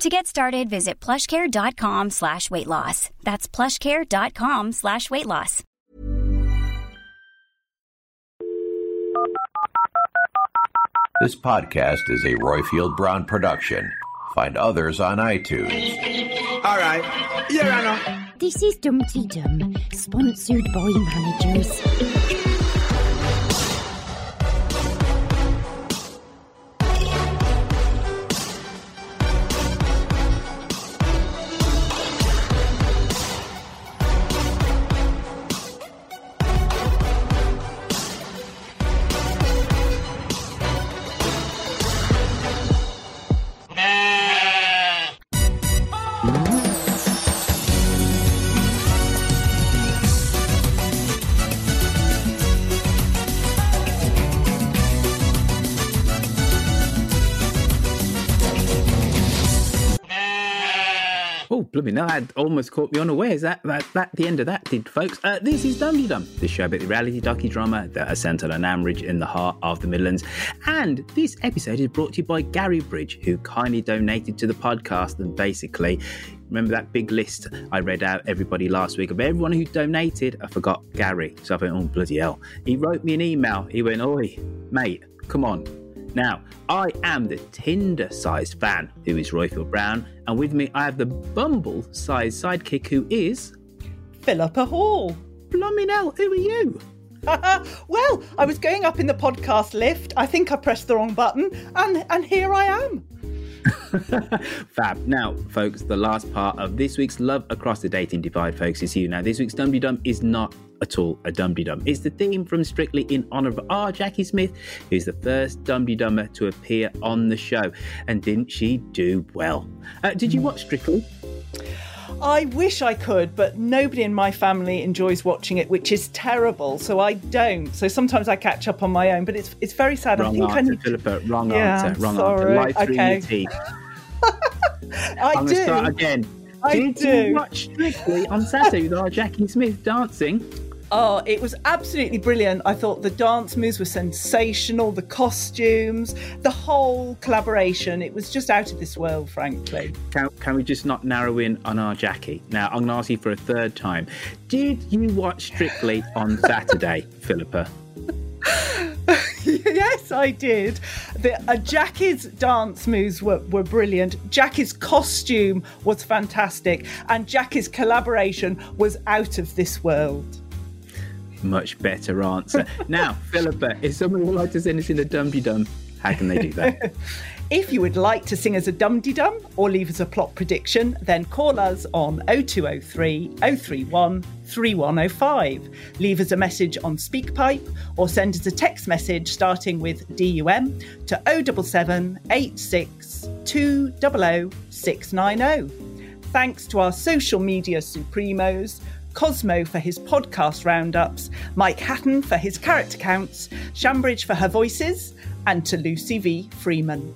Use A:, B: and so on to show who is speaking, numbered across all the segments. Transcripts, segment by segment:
A: To get started, visit plushcare.com slash weight loss. That's plushcare.com slash weight loss.
B: This podcast is a Roifield Brown production. Find others on iTunes.
C: All right. Yeah, I know.
D: This is Dumpty Dum, sponsored by managers.
E: No, that almost caught me unawares. That, that, that, the end of that did, folks. Uh, this is Dum Dum, the show about the reality docudrama that is centered on Ambridge in the heart of the Midlands. And this episode is brought to you by Gary Bridge, who kindly donated to the podcast. And basically, remember that big list I read out everybody last week of everyone who donated? I forgot Gary. So I went, oh, bloody hell. He wrote me an email. He went, Oi, mate, come on. Now, I am the Tinder sized fan who is Roifield Brown, and with me I have the Bumble sized sidekick who is.
F: Philippa Hall.
E: Blooming hell, who are you?
F: well, I was going up in the podcast lift. I think I pressed the wrong button, and and here I am.
E: Fab. Now, folks, the last part of this week's Love Across the Dating Divide, folks, is you. Now, this week's Dum Dum is not at all a Dum Dum. It's the theme from Strictly in honor of R. Jacqui Smith, who's the first Dum Dummer to appear on the show. And didn't she do well? Uh, did you watch Strictly?
F: I wish I could, but nobody in my family enjoys watching it, which is terrible. So I don't. So sometimes I catch up on my own, but it's it's very sad.
E: Wrong
F: I think
E: answer,
F: I need...
E: Philippa. Wrong
F: Yeah,
E: answer. Wrong
F: sorry.
E: answer. Through
F: Okay.
E: your teeth.
F: I
E: I'm
F: do.
E: start again.
F: I
E: Did
F: do.
E: you watch Strictly on Saturday with R. Jacqui Smith dancing?
F: Oh, it was absolutely brilliant. I thought the dance moves were sensational, the costumes, the whole collaboration. It was just out of this world, frankly.
E: Can, can we just not narrow in on our Jacqui? Now, I'm going to ask you for a third time. Did you watch Strictly on Saturday, Philippa?
F: yes, I did. The, uh, Jacqui's dance moves were, were brilliant. Jacqui's costume was fantastic. And Jacqui's collaboration was out of this world.
E: Much better answer. now, Philippa, if someone would like to send us in a Dum Dum, how can they do that?
F: If you would like to sing us a dum dum or leave us a plot prediction, then call us on 0203 031 3105. Leave us a message on SpeakPipe or send us a text message starting with DUM to 077 86 200 690. Thanks to our social media supremos. Cosmo for his podcast roundups, Mike Hatton for his character counts, Shambridge for her voices, and to Lucy V. Freeman.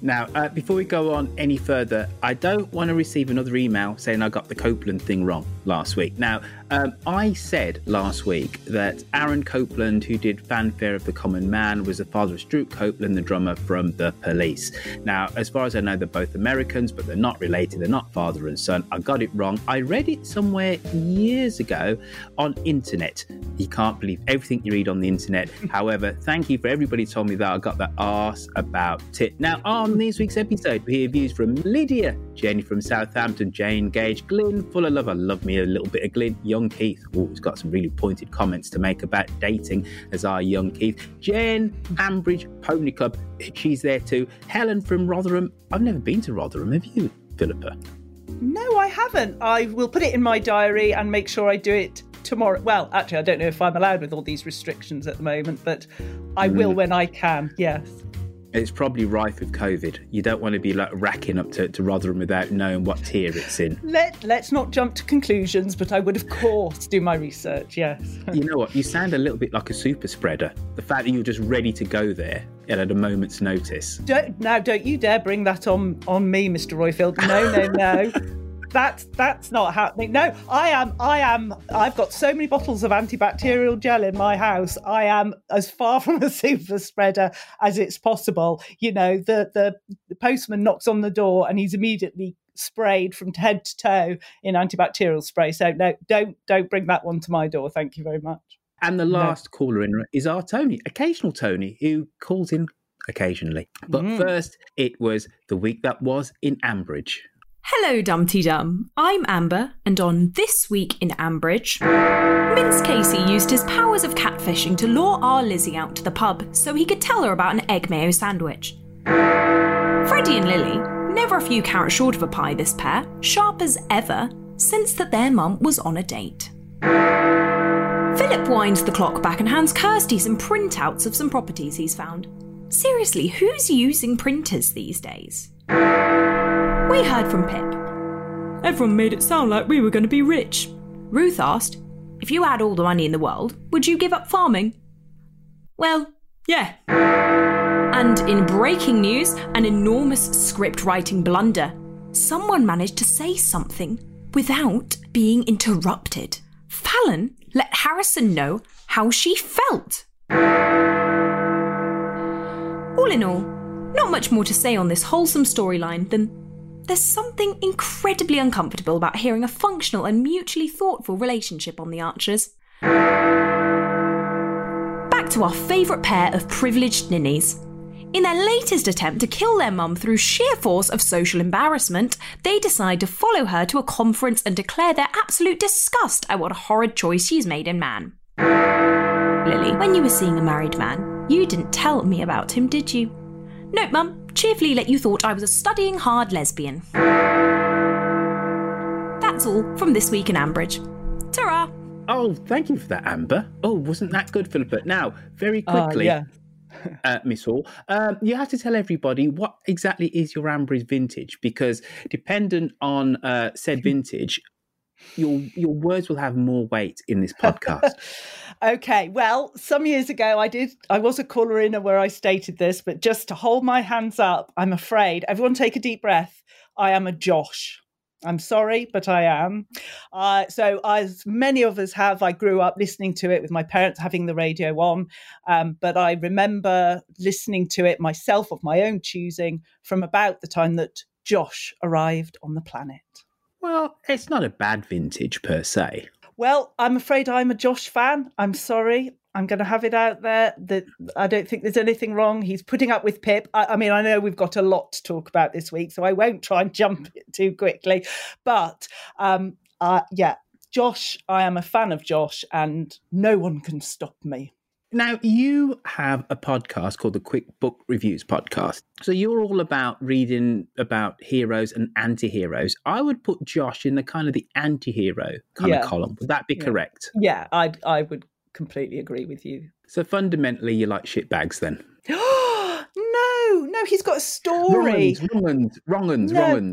E: Now, uh, before we go on any further, I don't want to receive another email saying I got the Copeland thing wrong last week. Now, um, I said last week that Aaron Copeland, who did Fanfare of the Common Man, was the father of Stewart Copeland, the drummer from The Police. Now, as far as I know, they're both Americans, but they're not related. They're not father and son. I got it wrong. I read it somewhere years ago on internet. You can't believe everything you read on the internet. However, thank you for everybody who told me that I got that arse about it. Now, on this week's episode, we hear views from Lydia, Jenny from Southampton, Jane Gage, Glyn, full of love. I love me me a little bit of Glyn. Young Keith, oh, he's got some really pointed comments to make about dating as our young Keith. Jen Ambridge Pony Club, she's there too. Helen from Rotherham. I've never been to Rotherham. Have you, Philippa?
F: No, I haven't. I will put it in my diary and make sure I do it tomorrow. Well, actually, I don't know if I'm allowed with all these restrictions at the moment, but I will mm. when I can. Yes.
E: It's probably rife with COVID. You don't want to be like racking up to, to Rotherham without knowing what tier it's in.
F: Let Let's not jump to conclusions, but I would, of course, do my research. Yes.
E: You know what? You sound a little bit like a super spreader. The fact that you're just ready to go there at a moment's notice.
F: Don't now. Don't you dare bring that on on me, Mr. Roifield. No, no, no. that's that's not happening. No, I am I am I've got so many bottles of antibacterial gel in my house. I am as far from a super spreader as it's possible. You know, the the, the postman knocks on the door and he's immediately sprayed from head to toe in antibacterial spray. So no, don't don't bring that one to my door. Thank you very much.
E: And the last no. caller in is our Tony, occasional Tony, who calls in occasionally. But mm. first, it was the week that was in Ambridge.
G: Hello, Dumpty Dum. I'm Amber, and on This Week in Ambridge, Vince Casey used his powers of catfishing to lure our Lizzie out to the pub so he could tell her about an egg mayo sandwich. Freddie and Lily, never a few carrots short of a pie, this pair, sharp as ever, since that their mum was on a date. Philip winds the clock back and hands Kirsty some printouts of some properties he's found. Seriously, who's using printers these days? We heard from Pip. Everyone made it sound like we were going to be rich. Ruth asked, If you had all the money in the world, would you give up farming? Well, yeah. And in breaking news, an enormous script writing blunder. Someone managed to say something without being interrupted. Fallon let Harrison know how she felt. All in all, not much more to say on this wholesome storyline than there's something incredibly uncomfortable about hearing a functional and mutually thoughtful relationship on the Archers. Back to our favourite pair of privileged ninnies. In their latest attempt to kill their mum through sheer force of social embarrassment, they decide to follow her to a conference and declare their absolute disgust at what a horrid choice she's made in man. Lily, when you were seeing a married man, you didn't tell me about him, did you? Nope, mum cheerfully let you thought I was a studying hard lesbian. That's all from this week in Ambridge. Ta
E: Oh, thank you for that, Amber. Oh, wasn't that good, Philippa? Now, very ah, quickly, uh, yeah. uh, Miss Hall, um, you have to tell everybody what exactly is your Ambridge vintage because dependent on uh, said vintage, your your words will have more weight in this podcast.
F: okay, well, some years ago I did I was a caller in where I stated this, but just to hold my hands up, I'm afraid. Everyone take a deep breath. I am a Josh. I'm sorry, but I am. Uh, so, as many of us have, I grew up listening to it with my parents having the radio on. Um, but I remember listening to it myself of my own choosing from about the time that Josh arrived on the planet.
E: Well, it's not a bad vintage per se.
F: Well, I'm afraid I'm a Josh fan. I'm sorry. I'm going to have it out there that I don't think there's anything wrong. He's putting up with Pip. I, I, mean, I know we've got a lot to talk about this week, so I won't try and jump it too quickly. But um, uh, yeah, Josh, I am a fan of Josh, and no one can stop me.
E: Now, you have a podcast called the Quick Book Reviews Podcast. So you're all about reading about heroes and anti heroes. I would put Josh in the kind of the anti hero kind yeah. of column. Would that be
F: yeah.
E: correct?
F: Yeah, I, I would completely agree with you.
E: So fundamentally, you like shit bags then?
F: no, he's got a story.
E: Wrong uns, wrong no.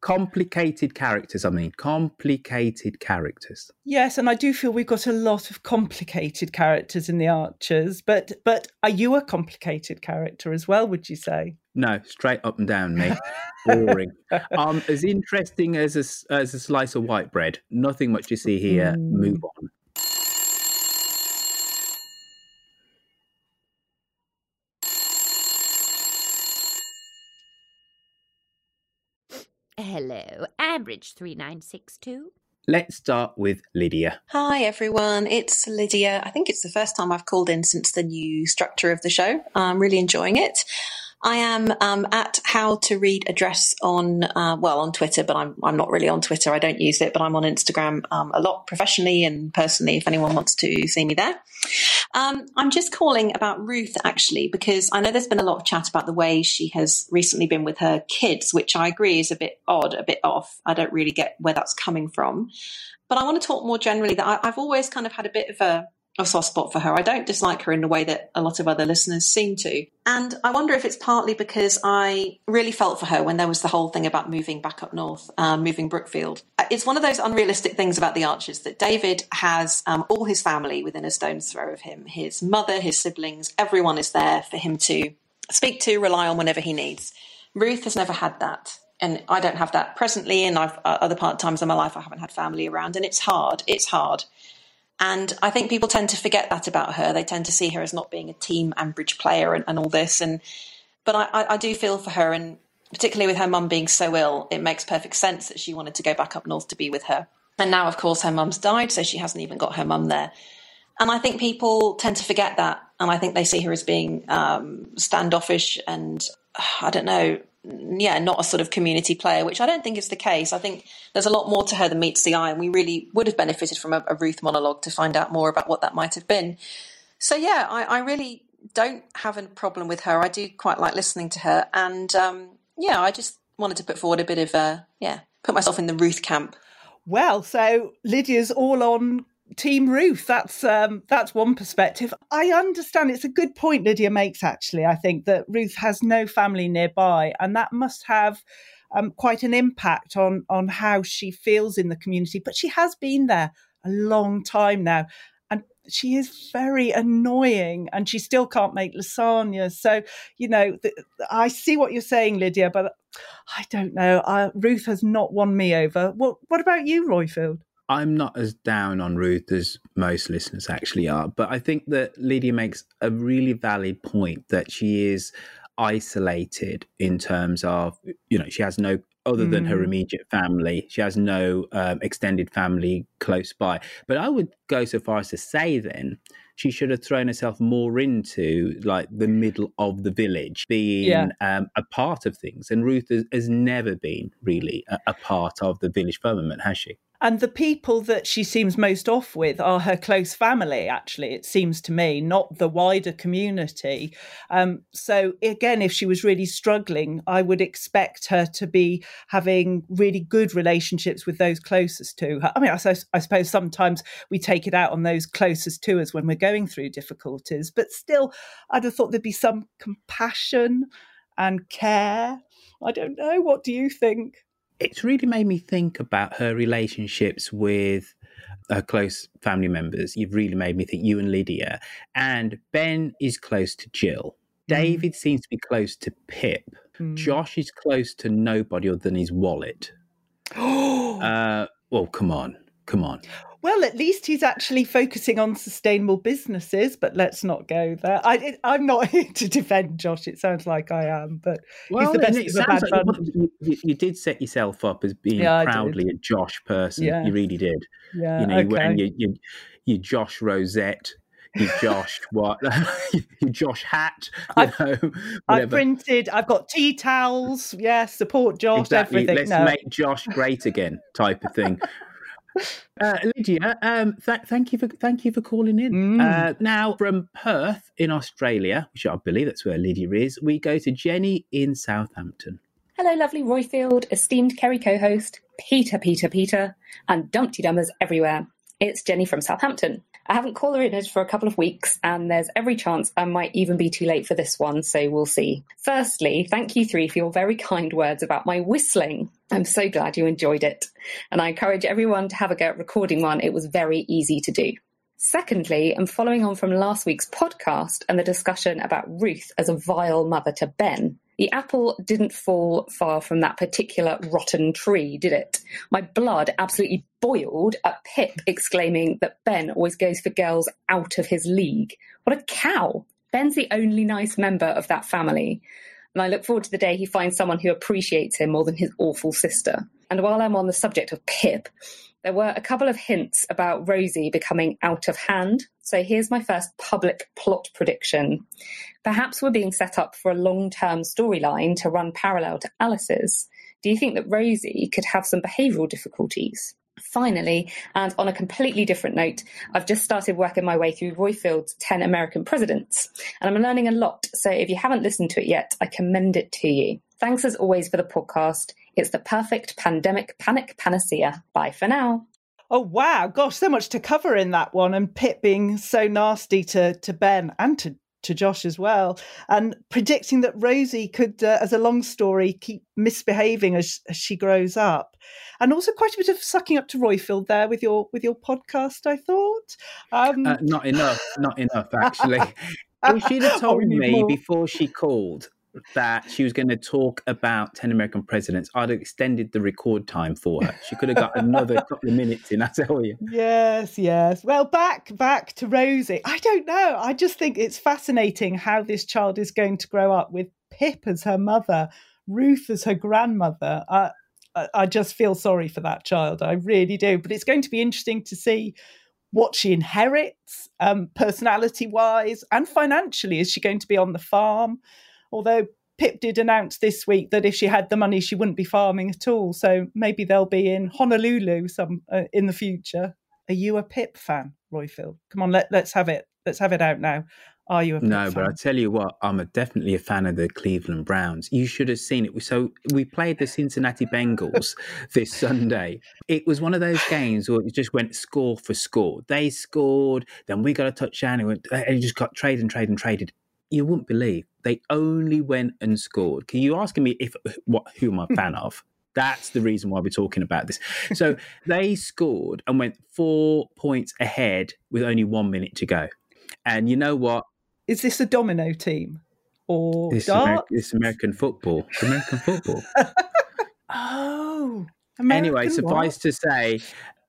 E: Complicated characters, I mean, complicated characters.
F: Yes, and I do feel we've got a lot of complicated characters in the Archers. But but are you a complicated character as well? Would you say?
E: No, straight up and down, me. Boring. um, as interesting as a, as a slice of white bread. Nothing much you see here. Mm. Move on.
D: Hello, Ambridge 3962.
E: Let's start with Lydia.
H: Hi, everyone. It's Lydia. I think it's the first time I've called in since the new structure of the show. I'm really enjoying it. I am um, at how to read address on uh, well on Twitter, but I'm I'm not really on Twitter. I don't use it, but I'm on Instagram um, a lot professionally and personally. If anyone wants to see me there, um, I'm just calling about Ruth actually because I know there's been a lot of chat about the way she has recently been with her kids, which I agree is a bit odd, a bit off. I don't really get where that's coming from, but I want to talk more generally that I, I've always kind of had a bit of a a soft spot for her. I don't dislike her in the way that a lot of other listeners seem to. And I wonder if it's partly because I really felt for her when there was the whole thing about moving back up north, um, moving Brookfield. It's one of those unrealistic things about the Archers that David has um, all his family within a stone's throw of him his mother, his siblings, everyone is there for him to speak to, rely on whenever he needs. Ruth has never had that and I don't have that presently. And I've uh, other part times in my life I haven't had family around, and it's hard. It's hard. And I think people tend to forget that about her. They tend to see her as not being a team Ambridge player and, and all this. And but I, I do feel for her, and particularly with her mum being so ill, it makes perfect sense that she wanted to go back up north to be with her. And now, of course, her mum's died, so she hasn't even got her mum there. And I think people tend to forget that, and I think they see her as being um, standoffish and I don't know, yeah, not a sort of community player, which I don't think is the case. I think there's a lot more to her than meets the eye, and we really would have benefited from a, a Ruth monologue to find out more about what that might have been. So yeah, I, I, really don't have a problem with her. I do quite like listening to her, and um, yeah, I just wanted to put forward a bit of a yeah, put myself in the Ruth camp.
F: Well, so Lydia's all on Team Ruth. That's um, that's one perspective. I understand. It's a good point Lydia makes. Actually, I think that Ruth has no family nearby, and that must have um, quite an impact on on how she feels in the community. But she has been there a long time now, and she is very annoying, and she still can't make lasagna. So you know, th- I see what you're saying, Lydia, but I don't know. I, Ruth has not won me over. What What about you, Roifield?
E: I'm not as down on Ruth as most listeners actually are, but I think that Lydia makes a really valid point that she is isolated in terms of, you know, she has no other than her mm. immediate family. She has no um, extended family close by. But I would go so far as to say then she should have thrown herself more into like the middle of the village, being yeah. um, a part of things. And Ruth has, has never been really a, a part of the village firmament, has she?
F: And the people that she seems most off with are her close family, actually, it seems to me, not the wider community. Um, so, again, if she was really struggling, I would expect her to be having really good relationships with those closest to her. I mean, I, I suppose sometimes we take it out on those closest to us when we're going through difficulties, but still, I'd have thought there'd be some compassion and care. I don't know. What do you think?
E: It's really made me think about her relationships with her close family members. You've really made me think you and Lydia. And Ben is close to Jill. Mm. David seems to be close to Pip. Mm. Josh is close to nobody other than his wallet. uh, well, come on. Come on.
F: Well, at least he's actually focusing on sustainable businesses, but let's not go there. I, am not here to defend Josh. It sounds like I am, but well, he's the best of bad
E: like you, you, did set yourself up as being yeah, proudly a Josh person. Yeah. You really did.
F: Yeah,
E: you know,
F: okay.
E: and you, you, you Josh Rosette you Josh what you Josh hat you
F: I've, know, I've, printed I've got tea towels yes yeah, support Josh exactly. everything
E: let's
F: no.
E: make Josh great again type of thing uh, Lydia, um, th- thank you for thank you for calling in. Mm. Uh, now from Perth in Australia, which I believe that's where Lydia is, we go to Jenny in Southampton.
I: Hello, lovely Roifield, esteemed Kerry co-host, Peter, Peter, Peter, and Dumpty Dummers everywhere. It's Jenny from Southampton. I haven't called her in for a couple of weeks, and there's every chance I might even be too late for this one, so we'll see. Firstly, thank you three for your very kind words about my whistling. I'm so glad you enjoyed it, and I encourage everyone to have a go at recording one. It was very easy to do. Secondly, and following on from last week's podcast and the discussion about Ruth as a vile mother to Ben, the apple didn't fall far from that particular rotten tree, did it? My blood absolutely boiled at Pip exclaiming that Ben always goes for girls out of his league. What a cow! Ben's the only nice member of that family. And I look forward to the day he finds someone who appreciates him more than his awful sister. And while I'm on the subject of Pip, There were a couple of hints about Rosie becoming out of hand. So here's my first public plot prediction. Perhaps we're being set up for a long term storyline to run parallel to Alice's. Do you think that Rosie could have some behavioural difficulties? Finally, and on a completely different note, I've just started working my way through Roifield's 10 American Presidents, and I'm learning a lot. So if you haven't listened to it yet, I commend it to you. Thanks as always for the podcast. It's the perfect pandemic panic panacea. Bye for now.
F: Oh wow, gosh, so much to cover in that one, and Pip being so nasty to to Ben and to to Josh as well, and predicting that Rosie could, uh, as a long story, keep misbehaving as, as, she grows up, and also quite a bit of sucking up to Roifield there with your with your podcast. I thought
E: um... uh, not enough, not enough actually. if she'd have told oh, me more. before she called that she was going to talk about 10 American presidents, I'd have extended the record time for her. She could have got another couple of minutes in, I tell you.
F: Yes, yes. Well, back back to Rosie. I don't know. I just think it's fascinating how this child is going to grow up with Pip as her mother, Ruth as her grandmother. Uh, I just feel sorry for that child. I really do. But it's going to be interesting to see what she inherits, um, personality wise and financially. Is she going to be on the farm? Although Pip did announce this week that if she had the money, she wouldn't be farming at all. So maybe they'll be in Honolulu some uh, in the future. Are you a Pip fan, Roifield? Come on, let, let's have it. Let's have it out now. Are you a Pip
E: no?
F: Fan?
E: But I tell you what, I'm a, definitely a fan of the Cleveland Browns. You should have seen it. So we played the Cincinnati Bengals this Sunday. It was one of those games where it just went score for score. They scored, then we got a touchdown. It went, and it just got traded and traded and traded you wouldn't believe they only went and scored. Can you asking me if what who am I a fan of? That's the reason why we're talking about this. So they scored and went four points ahead with only one minute to go. And you know what?
F: Is this a domino team or
E: this, Amer- this American football? American football.
F: oh.
E: American anyway, suffice what? to say,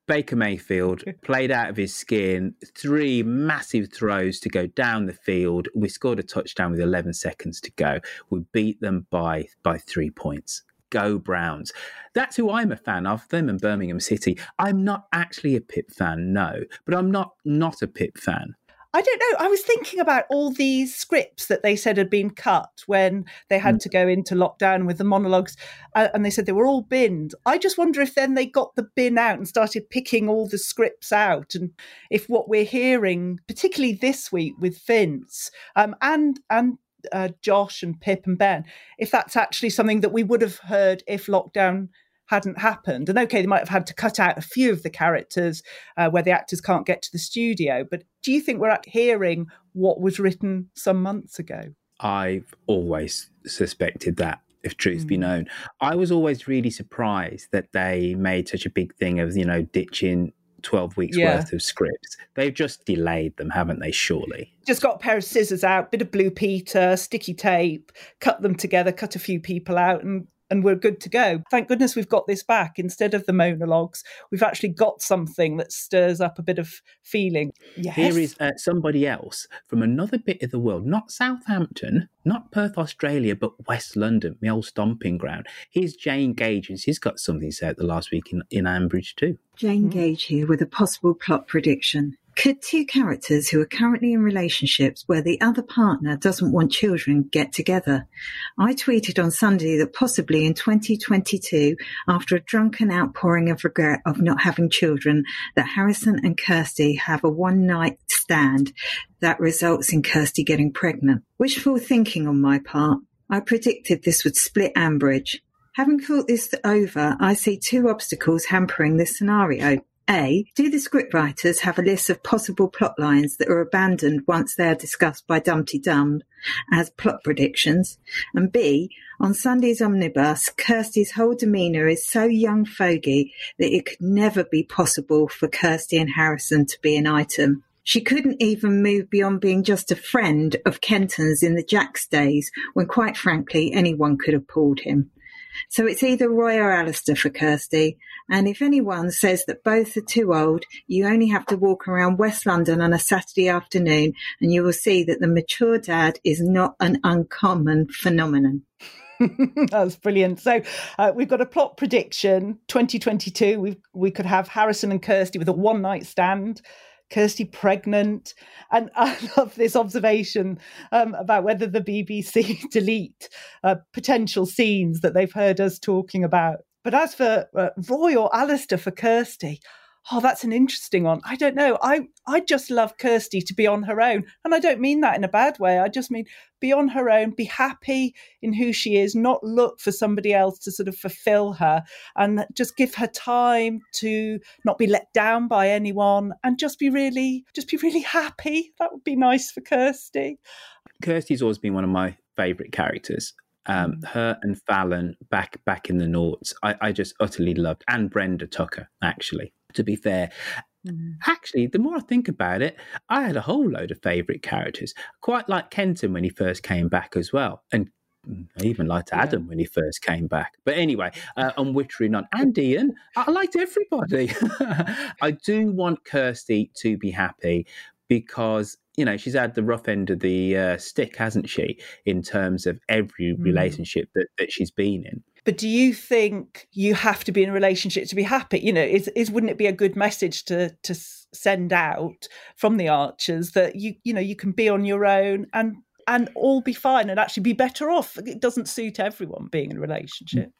E: Baker Mayfield played out of his skin, three massive throws to go down the field. We scored a touchdown with 11 seconds to go. We beat them by by three points. Go Browns. That's who I'm a fan of, them and Birmingham City. I'm not actually a Pip fan, no, but I'm not not a Pip fan.
F: I don't know. I was thinking about all these scripts that they said had been cut when they had mm. to go into lockdown with the monologues, uh, and they said they were all binned. I just wonder if then they got the bin out and started picking all the scripts out, and if what we're hearing, particularly this week with Vince um, and and uh, Josh and Pip and Ben, if that's actually something that we would have heard if lockdown hadn't happened. And okay, they might have had to cut out a few of the characters uh, where the actors can't get to the studio. But do you think we're hearing what was written some months ago?
E: I've always suspected that. If truth mm. be known, I was always really surprised that they made such a big thing of you know ditching 12 weeks yeah. worth of scripts. They've just delayed them, haven't they? Surely.
F: Just got a pair of scissors out, bit of blue Peter, sticky tape, cut them together, cut a few people out, and and we're good to go. Thank goodness we've got this back instead of the monologues. We've actually got something that stirs up a bit of feeling. Yes.
E: Here is uh, somebody else from another bit of the world, not Southampton, not Perth, Australia, but West London, my old stomping ground. Here's Jane Gage, and she's got something said the last week in, in Ambridge too.
J: Jane Gage here with a possible plot prediction. Could two characters who are currently in relationships where the other partner doesn't want children get together? I tweeted on Sunday that possibly in 2022, after a drunken outpouring of regret of not having children, that Harrison and Kirsty have a one night stand that results in Kirsty getting pregnant. Wishful thinking on my part. I predicted this would split Ambridge. Having thought this over, I see two obstacles hampering this scenario. A. Do the scriptwriters have a list of possible plot lines that are abandoned once they are discussed by Dumpty Dum as plot predictions? And B. On Sunday's omnibus, Kirsty's whole demeanour is so young fogey that it could never be possible for Kirsty and Harrison to be an item. She couldn't even move beyond being just a friend of Kenton's in the Jaxx days when quite frankly anyone could have pulled him. So it's either Roy or Alistair for Kirsty. And if anyone says that both are too old, you only have to walk around West London on a Saturday afternoon and you will see that the mature dad is not an uncommon phenomenon.
F: That's brilliant. So uh, we've got a plot prediction 2022. We we could have Harrison and Kirsty with a one night stand. Kirsty pregnant, and I love this observation um, about whether the BBC delete uh, potential scenes that they've heard us talking about. But as for uh, Roy or Alistair for Kirsty, oh, that's an interesting one. I don't know. I I just love Kirsty to be on her own, and I don't mean that in a bad way. I just mean be on her own, be happy in who she is, not look for somebody else to sort of fulfill her, and just give her time to not be let down by anyone, and just be really, just be really happy. That would be nice for Kirsty.
E: Kirsty's always been one of my favourite characters. Um,
F: Mm.
E: her and Fallon back back in the noughts, I, I just utterly loved, and Brenda Tucker. Actually, to be fair, actually, the more I think about it, I had a whole load of favourite characters. Quite like Kenton when he first came back as well, and I even liked Adam when he first came back. But anyway, uh, I'm wittering on. And Ian, I liked everybody. I do want Kirsty to be happy because you know she's had the rough end of the uh, stick, hasn't she, in terms of every
F: Mm.
E: relationship that, that she's been in.
F: But do you think you have to be in a relationship to be happy? You know, is is wouldn't it be a good message to to send out from the Archers that you you know you can be on your own and and all be fine and actually be better off? It doesn't suit everyone being in a relationship.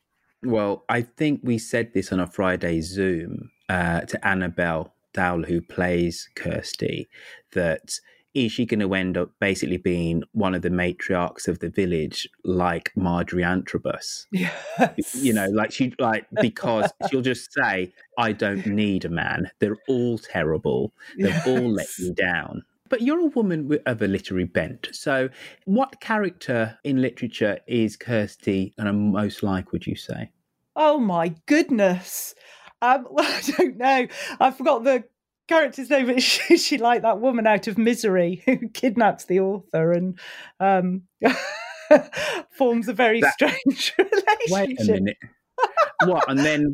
E: Well, I think we said this on a Friday Zoom uh, to Annabelle Dowler, who plays Kirsty, that is she going to end up basically being one of the matriarchs of the village, like Marjorie Antrobus? Yes. You know, like she like because she'll just say, "I don't need a man. They're all terrible. They've all let
F: Yes.
E: me down." But you're a woman of a literary bent. So, what character in literature is Kirsty and most like? Would you say?
F: Oh my goodness. Um, well, I don't know. I forgot the character's name, but she, she like that woman out of misery who kidnaps the author and um, forms a very
E: That-
F: strange relationship.
E: Wait a minute. What? And then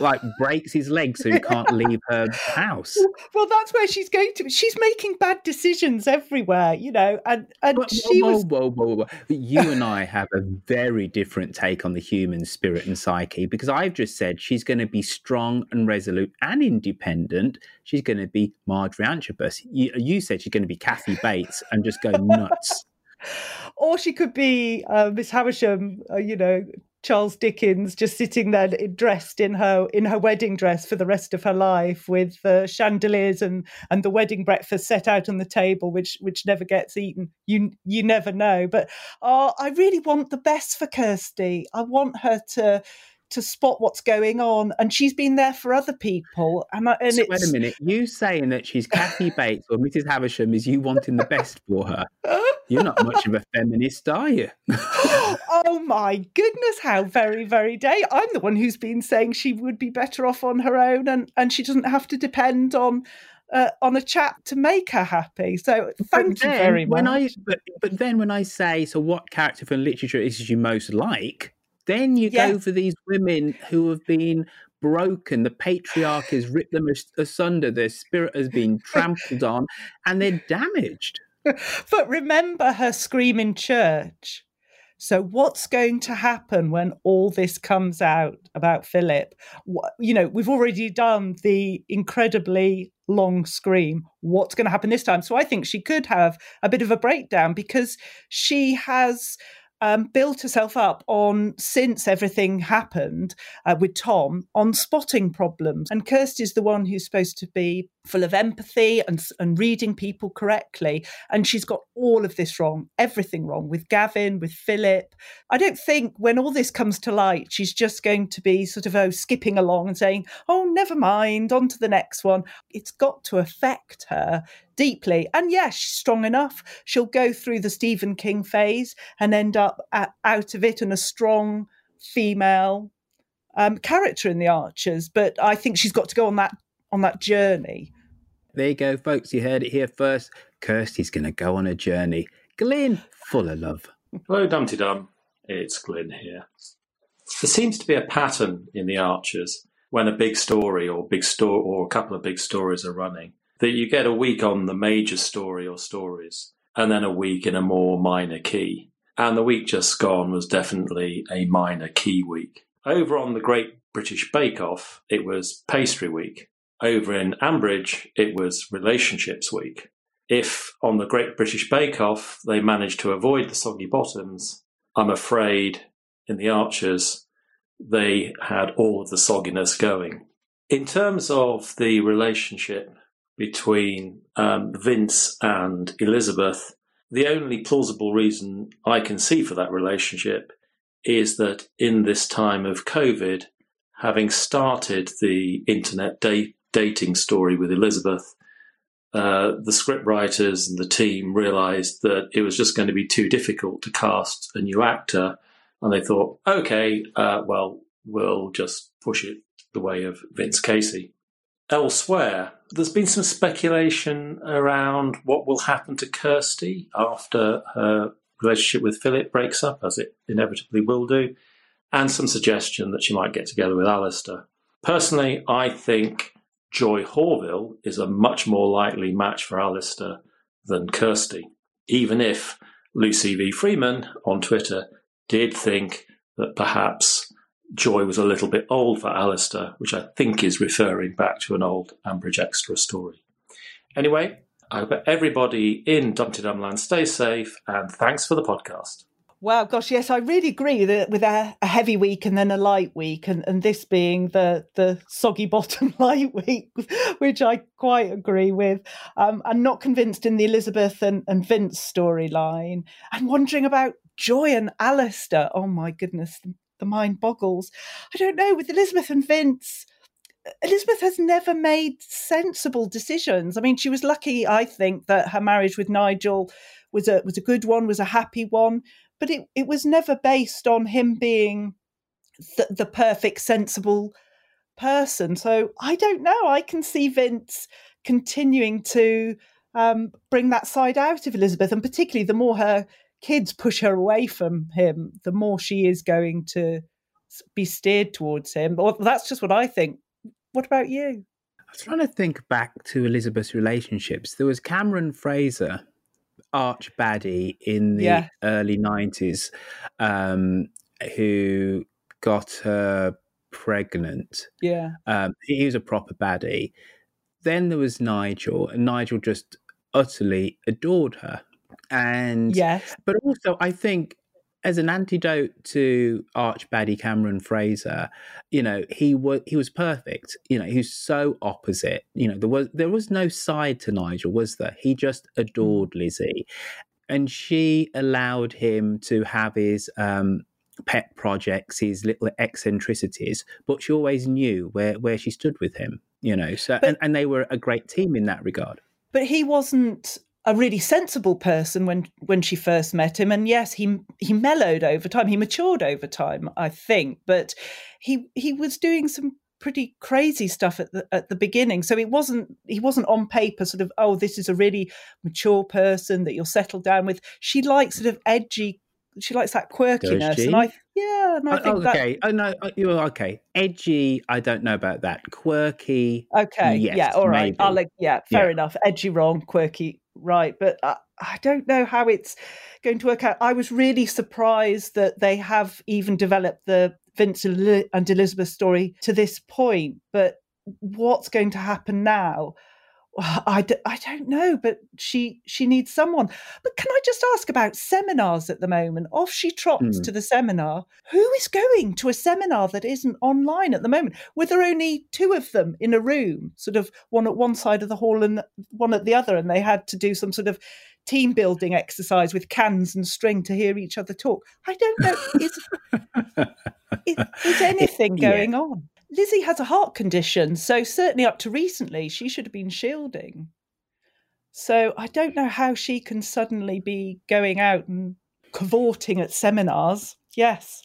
E: like breaks his leg so he can't leave her house.
F: Well, that's where she's going to. She's making bad decisions everywhere, you know, and and
E: But
F: she
E: whoa,
F: was.
E: whoa, whoa, whoa. You and I have a very different take on the human spirit and psyche because I've just said she's going to be strong and resolute and independent. She's going to be Marjorie Antrobus. You, you said she's going to be Kathy Bates and just go nuts.
F: Or she could be uh, Miss Havisham, uh, you know, Charles Dickens, just sitting there dressed in her in her wedding dress for the rest of her life, with uh, chandeliers and and the wedding breakfast set out on the table, which which never gets eaten. You you never know. But oh, I really want the best for Kirsty. I want her to to spot what's going on, and she's been there for other people. And, I, and
E: So
F: it's,
E: wait a minute. You saying that she's Kathy Bates or Mrs. Havisham is you wanting the best for her? You're not much of a feminist, are you?
F: oh my goodness, how very, very day. I'm the one who's been saying she would be better off on her own and, and she doesn't have to depend on uh, on a chap to make her happy. So thank
E: But
F: you very much.
E: when I but, but then when I say so, what character from literature is you most like? Then you go for these women who have been broken. The patriarch has ripped them as- asunder. Their spirit has been trampled on, and they're damaged.
F: but remember her scream in church. So what's going to happen when all this comes out about Philip? You know, we've already done the incredibly long scream. What's going to happen this time? So I think she could have a bit of a breakdown because she has um, built herself up on since everything happened uh, with Tom on spotting problems. And Kirsty's the one who's supposed to be full of empathy and and reading people correctly, and she's got all of this wrong, everything wrong with Gavin, with Philip. I don't think when all this comes to light, she's just going to be sort of oh skipping along and saying, "Oh, never mind, on to the next one." It's got to affect her deeply. And yes, she's strong enough. She'll go through the Stephen King phase and end up at, out of it and a strong female um, character in the Archers. But I think she's got to go on that on that journey.
E: There you go, folks. You heard it here first. Kirsty's going to go on a journey. Glyn, full of love.
K: Hello, Dumpty Dum. It's Glyn here. There seems to be a pattern in the Archers when a big story or big story or a couple of big stories are running that you get a week on the major story or stories and then a week in a more minor key. And the week just gone was definitely a minor key week. Over on the Great British Bake Off, it was pastry week. Over in Ambridge, it was relationships week. If on the Great British Bake Off they managed to avoid the soggy bottoms, I'm afraid in the Archers they had all of the sogginess going. In terms of the relationship between um, Vince and Elizabeth, the only plausible reason I can see for that relationship is that in this time of COVID, having started the internet da- dating story with Elizabeth, uh, the scriptwriters and the team realized that it was just going to be too difficult to cast a new actor. And they thought, okay, uh, well, we'll just push it the way of Vince Casey. Elsewhere, there's been some speculation around what will happen to Kirsty after her relationship with Philip breaks up, as it inevitably will do, and some suggestion that she might get together with Alistair. Personally, I think Joy Horville is a much more likely match for Alistair than Kirsty, even if Lucy V. Freeman on Twitter did think that perhaps Joy was a little bit old for Alistair, which I think is referring back to an old Ambridge Extra story. Anyway, I hope everybody in Dumpty Dumland stays safe, and thanks for the podcast.
F: Wow, gosh, yes, I really agree that with a, a, heavy week and then a light week, and, and this being the the soggy bottom light week, which I quite agree with. Um, I'm not convinced in the Elizabeth and, and Vince storyline. I'm wondering about Joy and Alistair. Oh my goodness, the mind boggles. I don't know, with Elizabeth and Vince, Elizabeth has never made sensible decisions. I mean, she was lucky, I think, that her marriage with Nigel was a was a good one, was a happy one, but it, it was never based on him being the, the perfect, sensible person. So I don't know. I can see Vince continuing to um, bring that side out of Elizabeth, and particularly the more her kids push her away from him, the more she is going to be steered towards him. Or that's just what I think. What about you?
E: I was trying to think back to Elizabeth's relationships. There was Cameron Fraser, arch baddie in the yeah. early 90s, um, who got her pregnant.
F: Yeah.
E: Um, he was a proper baddie. Then there was Nigel, and Nigel just utterly adored her and
F: yes,
E: but also I think as an antidote to Arch Baddie Cameron Fraser, you know, he was he was perfect. You know, he was so opposite. You know, there was there was no side to Nigel, was there? He just mm. adored Lizzie, and she allowed him to have his um, pet projects, his little eccentricities, but she always knew where where she stood with him. You know, so but, and, and they were a great team in that regard.
F: But he wasn't a really sensible person when when she first met him. And yes he he mellowed over time. He matured over time i think. But he he was doing some pretty crazy stuff at the at the beginning. So it wasn't he wasn't on paper sort of oh this is a really mature person that you'll settle down with. She likes sort of edgy she likes that quirkiness. And i yeah and I think
E: oh, okay. That... oh no uh, you're okay. Edgy i don't know about that. Quirky
F: okay.
E: Yes,
F: yeah all right.
E: Maybe.
F: i'll like yeah fair yeah. enough. Edgy wrong. Quirky right but I, I don't know how it's going to work out. I was really surprised that they have even developed the vince and elizabeth story to this point but what's going to happen now I d- I don't know, but she she needs someone. But can I just ask about seminars at the moment? Off she trots mm. to the seminar. Who is going to a seminar that isn't online at the moment? Were there only two of them in a room, sort of one at one side of the hall and one at the other, and they had to do some sort of team building exercise with cans and string to hear each other talk? I don't know. Is, is, is anything going yeah. on? Lizzie has a heart condition, so certainly up to recently, she should have been shielding. So I don't know how she can suddenly be going out and cavorting at seminars. Yes.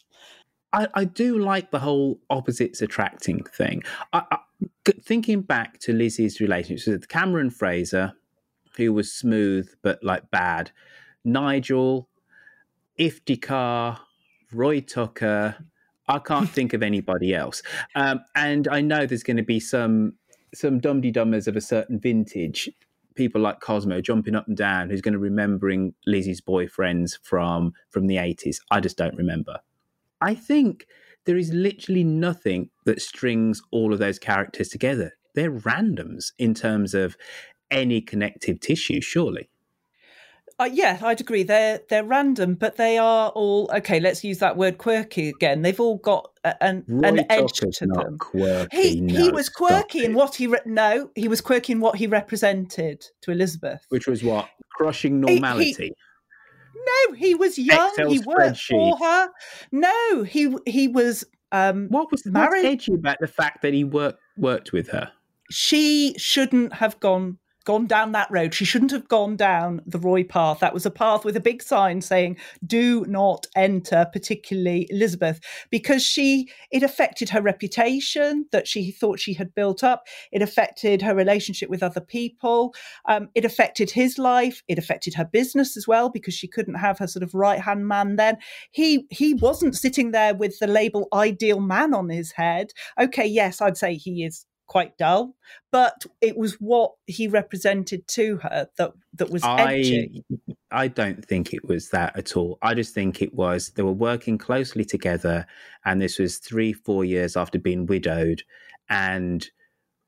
E: I, I do like the whole opposites attracting thing. I, I, thinking back to Lizzie's relationship with Cameron Fraser, who was smooth but like bad, Nigel, Iftikhar, Roy Tucker, I can't think of anybody else. Um, and I know there's going to be some some dum dummers of a certain vintage people like Cosmo jumping up and down who's going to remembering Lizzie's boyfriends from from the 80s. I just don't remember. I think there is literally nothing that strings all of those characters together. They're randoms in terms of any connective tissue, surely.
F: Uh, yeah, I'd agree. They're they're random, but they are all okay. Let's use that word quirky again. They've all got a, an
E: Roy
F: an edge to
E: not
F: them.
E: quirky.
F: He
E: no,
F: he was quirky in what he re- no, he was quirky in what he represented to Elizabeth.
E: which was what crushing
F: He- he-
E: normality.
F: No, he was young.
E: Excel
F: he worked for her. No, he he was um
E: what was
F: married.
E: edgy about the fact that he worked worked with her?
F: she shouldn't have gone gone down that road. She shouldn't have gone down the Roy path. That was a path with a big sign saying "Do not enter," particularly Elizabeth, because she it affected her reputation that she thought she had built up. It affected her relationship with other people. Um, it affected his life. It affected her business as well because she couldn't have her sort of right hand man. Then he he wasn't sitting there with the label "ideal man" on his head. Okay, yes, I'd say he is quite dull, but it was what he represented to her that that was edgy.
E: I I don't think it was that at all. I just think it was they were working closely together, and this was three four years after being widowed, and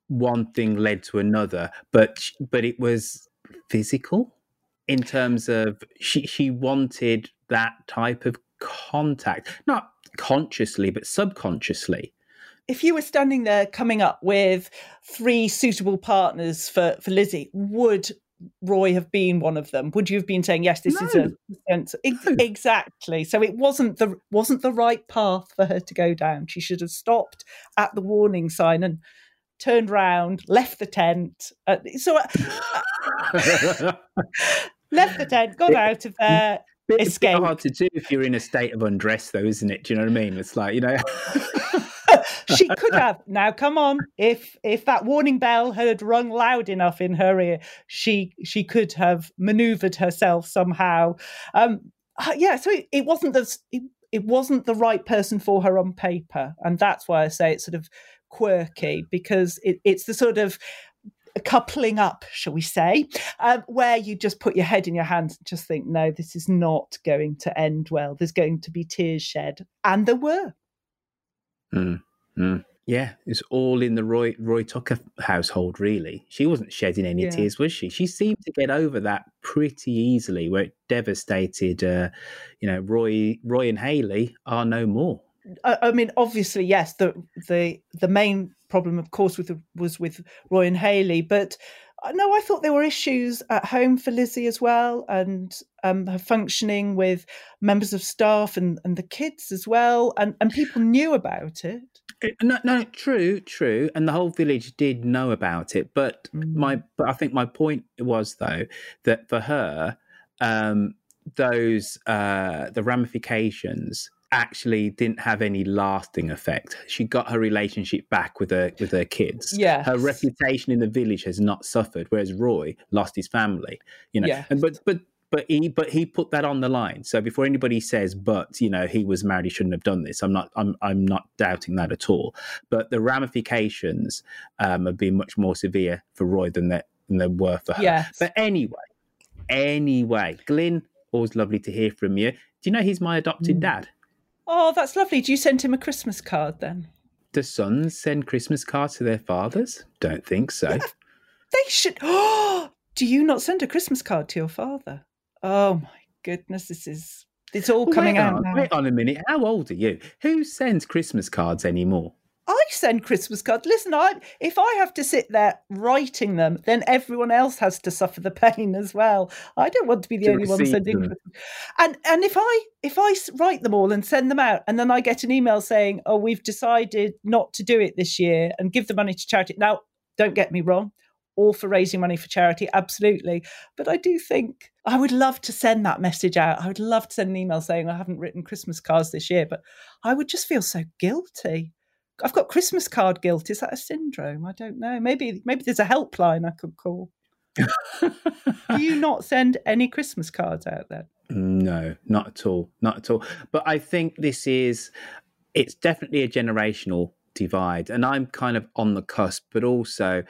E: one thing led to another. But but it was physical in terms of she she wanted that type of contact, not consciously but subconsciously.
F: If you were standing there coming up with three suitable partners for for Lizzie, would Roy have been one of them? Would you have been saying yes? This is a sense Ex- exactly. So it wasn't the wasn't the right path for her to go down. She should have stopped at the warning sign and turned round, left the tent. Uh, so uh, left the tent, got out of there,
E: Bit,
F: escaped.
E: hard to do if you're in a state of undress, though, isn't it? Do you know what I mean? It's like you know.
F: she could have. Now come on. If if that warning bell had rung loud enough in her ear she she could have maneuvered herself somehow. Um uh, yeah so it, it wasn't the it, it wasn't the right person for her on paper. And that's why i say it's sort of quirky because it, it's the sort of coupling up shall we say um, where you just put your head in your hands and just think no this is not going to end well. There's going to be tears shed. And there were
E: Mm, mm. Yeah, it's all in the Roy Roy Tucker household. Really, she wasn't shedding any
F: Yeah.
E: tears, was she? She seemed to get over that pretty easily, where it devastated. Uh, you know, Roy Roy and Haley are no more.
F: I, I mean, obviously, yes. The the the main problem, of course, with was with Roy and Haley, but no, I thought there were issues at home for Lizzie as well, and um, her functioning with members of staff and, and the kids as well, and and people knew about it.
E: Uh, No, no, true, true, and the whole village did know about it. But my, but I think my point was though that for her, um, those uh, the ramifications actually didn't have any lasting effect. She got her relationship back with her with her kids.
F: Yeah.
E: her reputation in the village has not suffered, whereas Roy lost his family. You know,
F: Yes.
E: and but but. But he, but he put that on the line. So before anybody says, "But you know, he was married, he shouldn't have done this," I'm not, I'm, I'm not doubting that at all. But the ramifications um, have been much more severe for Roy than that than they were for her.
F: Yes.
E: But anyway, anyway, Glyn, always lovely to hear from you. Do you know he's my adopted dad?
F: Oh, that's lovely. Do you send him a Christmas card then?
E: Do sons send Christmas cards to their fathers? Don't think so.
F: They should. Oh, do you not send a Christmas card to your father? Oh my goodness, this is it's all coming
E: wait
F: out
E: on,
F: now.
E: Wait on a minute. How old are you? Who sends Christmas cards anymore?
F: I send Christmas cards. Listen, I if I have to sit there writing them, then everyone else has to suffer the pain as well. I don't want to be the
E: To
F: only one sending.
E: them.
F: And and if I if I write them all and send them out, and then I get an email saying, "Oh, we've decided not to do it this year and give the money to charity." Now, don't get me wrong, all for raising money for charity, absolutely. But I do think I would love to send that message out. I would love to send an email saying I haven't written Christmas cards this year, but I would just feel so guilty. I've got Christmas card guilt. Is that a syndrome? I don't know. Maybe maybe there's a helpline I could call. Do you not send any Christmas cards out there?
E: No, not at all. Not at all. But I think this is, it's definitely a generational divide. And I'm kind of on the cusp, but also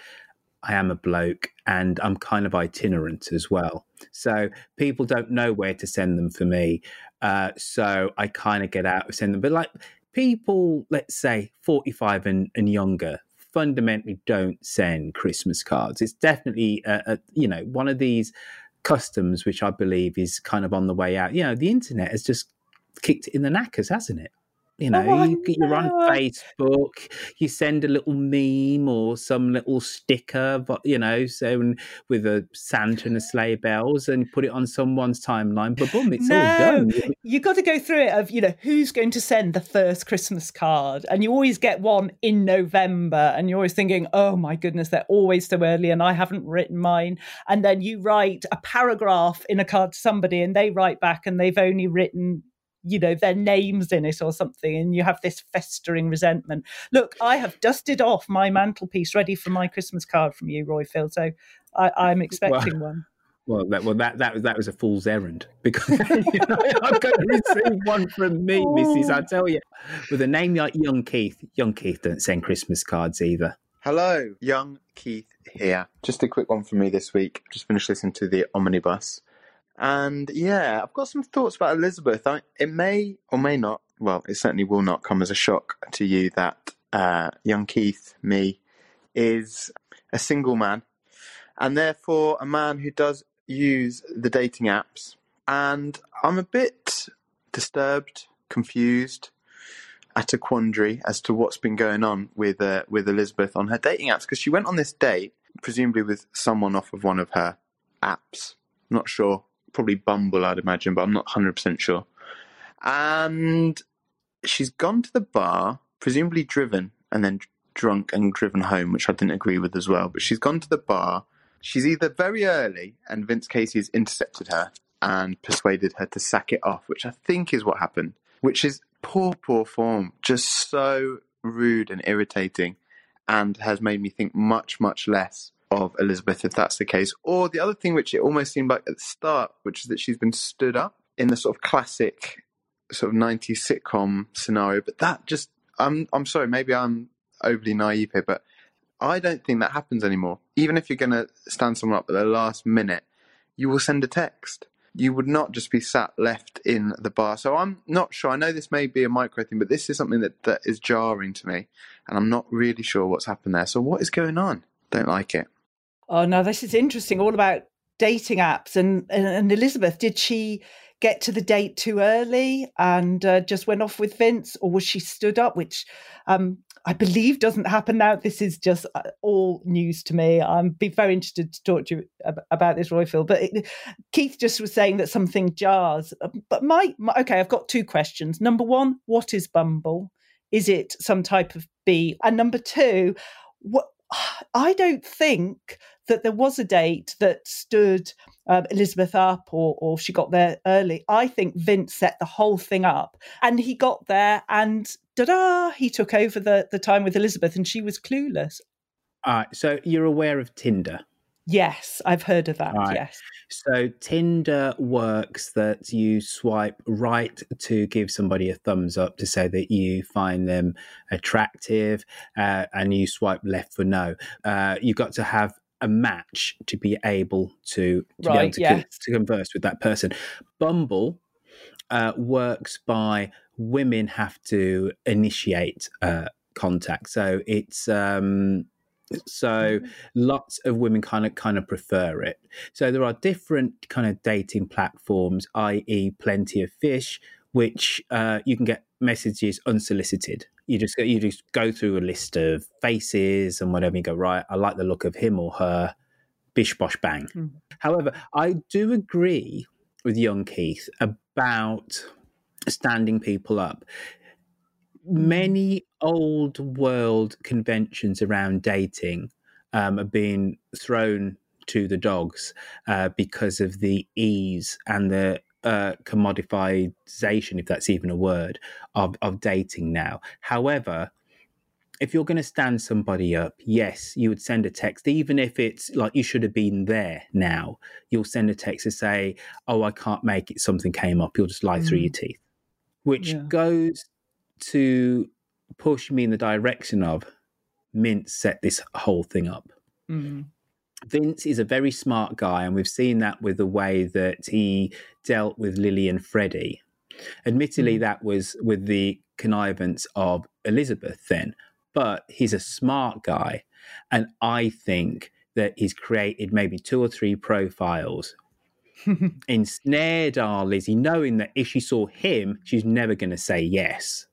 E: I am a bloke and I'm kind of itinerant as well. So people don't know where to send them for me. Uh, so I kind of get out of send them. But like people, let's say 45 and, and younger, fundamentally don't send Christmas cards. It's definitely, a, a, you know, one of these customs which I believe is kind of on the way out. You know, the internet has just kicked in the knackers, hasn't it? You oh, know,
F: Oh,
E: you, you're on. Facebook, you send a little meme or some little sticker, but you know, so with a Santa and a sleigh bells, and put it on someone's timeline. But boom, it's all
F: no,
E: done.
F: you got to go through it of you know who's going to send the first Christmas card, and you always get one in November, and you're always thinking, oh my goodness, they're always so early, and I haven't written mine. And then you write a paragraph in a card to somebody, and they write back, and they've only written you know their names in it or something and you have this festering resentment look i have dusted off my mantelpiece ready for my christmas card from you Roifield so I, i'm expecting one
E: Well, that well that that was that was a fool's errand because you know, I'm going to receive one from me, Mrs. I tell you, with a name like Young Keith. Young Keith don't send Christmas cards either.
L: Hello, young Keith here. Just a quick one from me this week. Just finished listening to the Omnibus. And yeah, I've got some thoughts about Elizabeth. I, it may or may not, well, it certainly will not come as a shock to you that uh, young Keith, me, is a single man and therefore a man who does use the dating apps. And I'm a bit disturbed, confused, at a quandary as to what's been going on with uh, with Elizabeth on her dating apps because she went on this date, presumably with someone off of one of her apps. not sure, probably Bumble, I'd imagine, but I'm not hundred percent sure. And she's gone to the bar, presumably driven, and then drunk and driven home, which I didn't agree with as well. But she's gone to the bar. She's either very early, and Vince Casey has intercepted her and persuaded her to sack it off, which I think is what happened. Which is poor, poor form, just so rude and irritating, and has made me think much, much less of Elizabeth if that's the case. Or the other thing, which it almost seemed like at the start, which is that she's been stood up in the sort of classic sort of 90s sitcom scenario. But that just, I'm, I'm sorry, maybe I'm overly naive here, but I don't think that happens anymore. Even if you're going to stand someone up at the last minute, you will send a text. You would not just be sat left in the bar. So I'm not sure. I know this may be a micro thing, but this is something that, that is jarring to me, and I'm not really sure what's happened there. So what is going on? Don't like it.
F: Oh, no, this is interesting. All about dating apps. And, and, and Elizabeth, did she get to the date too early and uh, just went off with Vince, or was she stood up, which um, I believe doesn't happen now? This is just uh, all news to me. I'm be very interested to talk to you about this, Roifield. But it, Keith just was saying that something jars. Uh, But my, my okay, I've got two questions. Number one, what is Bumble? Is it some type of bee? And number two, what I don't think that there was a date that stood um, Elizabeth up or, or she got there early. I think Vince set the whole thing up and he got there and da da, he took over the, the time with Elizabeth and she was clueless.
E: All right, so you're aware of Tinder.
F: Yes, I've heard of that.
E: Right.
F: Yes.
E: So Tinder works that you swipe right to give somebody a thumbs up to say that you find them attractive, uh, and you swipe left for no. Uh, you've got to have a match to be able to, to be able
F: Right,
E: to, con- to converse with that person. Bumble uh, works by women have to initiate uh, contact. So it's um, so lots of women kind of kind of prefer it. So there are different kind of dating platforms, i.e., Plenty of Fish, which uh, you can get messages unsolicited. You just go, you just go through a list of faces and whatever. You go right. I like the look of him or her. Bish bosh bang.
F: Hmm.
E: However, I do agree with young Keith about standing people up. Many old world conventions around dating um, are being thrown to the dogs uh, because of the ease and the uh, commodification, if that's even a word, of, of dating now. However, if you're going to stand somebody up, yes, you would send a text, even if it's like you should have been there now. You'll send a text to say, Oh, I can't make it, something came up. You'll just lie through
F: Mm.
E: your teeth, which
F: Yeah.
E: goes to push me in the direction of Mint set this whole thing up.
F: Mm.
E: Vince is a very smart guy, and we've seen that with the way that he dealt with Lily and Freddie. Admittedly, that was with the connivance of Elizabeth then, but he's a smart guy. And I think that he's created maybe two or three profiles, ensnared our Lizzie, knowing that if she saw him, she's never going to say yes.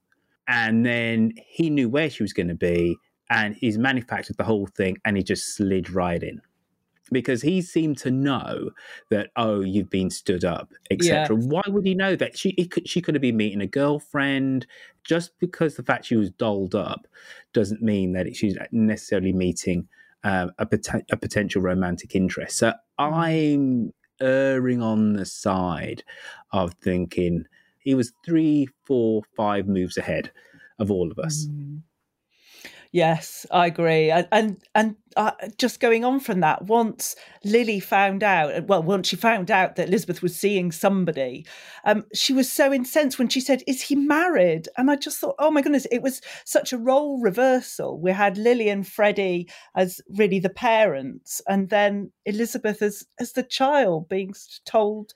E: And then he knew where she was going to be, and he's manufactured the whole thing, and he just slid right in. Because he seemed to know that oh you've been stood up etc
F: Yeah.
E: why would he know that? She he could, she could have been meeting a girlfriend. Just because the fact she was dolled up doesn't mean that she's necessarily meeting um, a, poten- a potential romantic interest. So i'm erring on the side of thinking he was three four five moves ahead of all of us
F: Yes, I agree. And and, and uh, just going on from that, once Lily found out, well, once she found out that Elizabeth was seeing somebody, um, she was so incensed when she said, "Is he married?" And I just thought, oh my goodness, it was such a role reversal. We had Lily and Freddie as really the parents, and then Elizabeth as as the child being told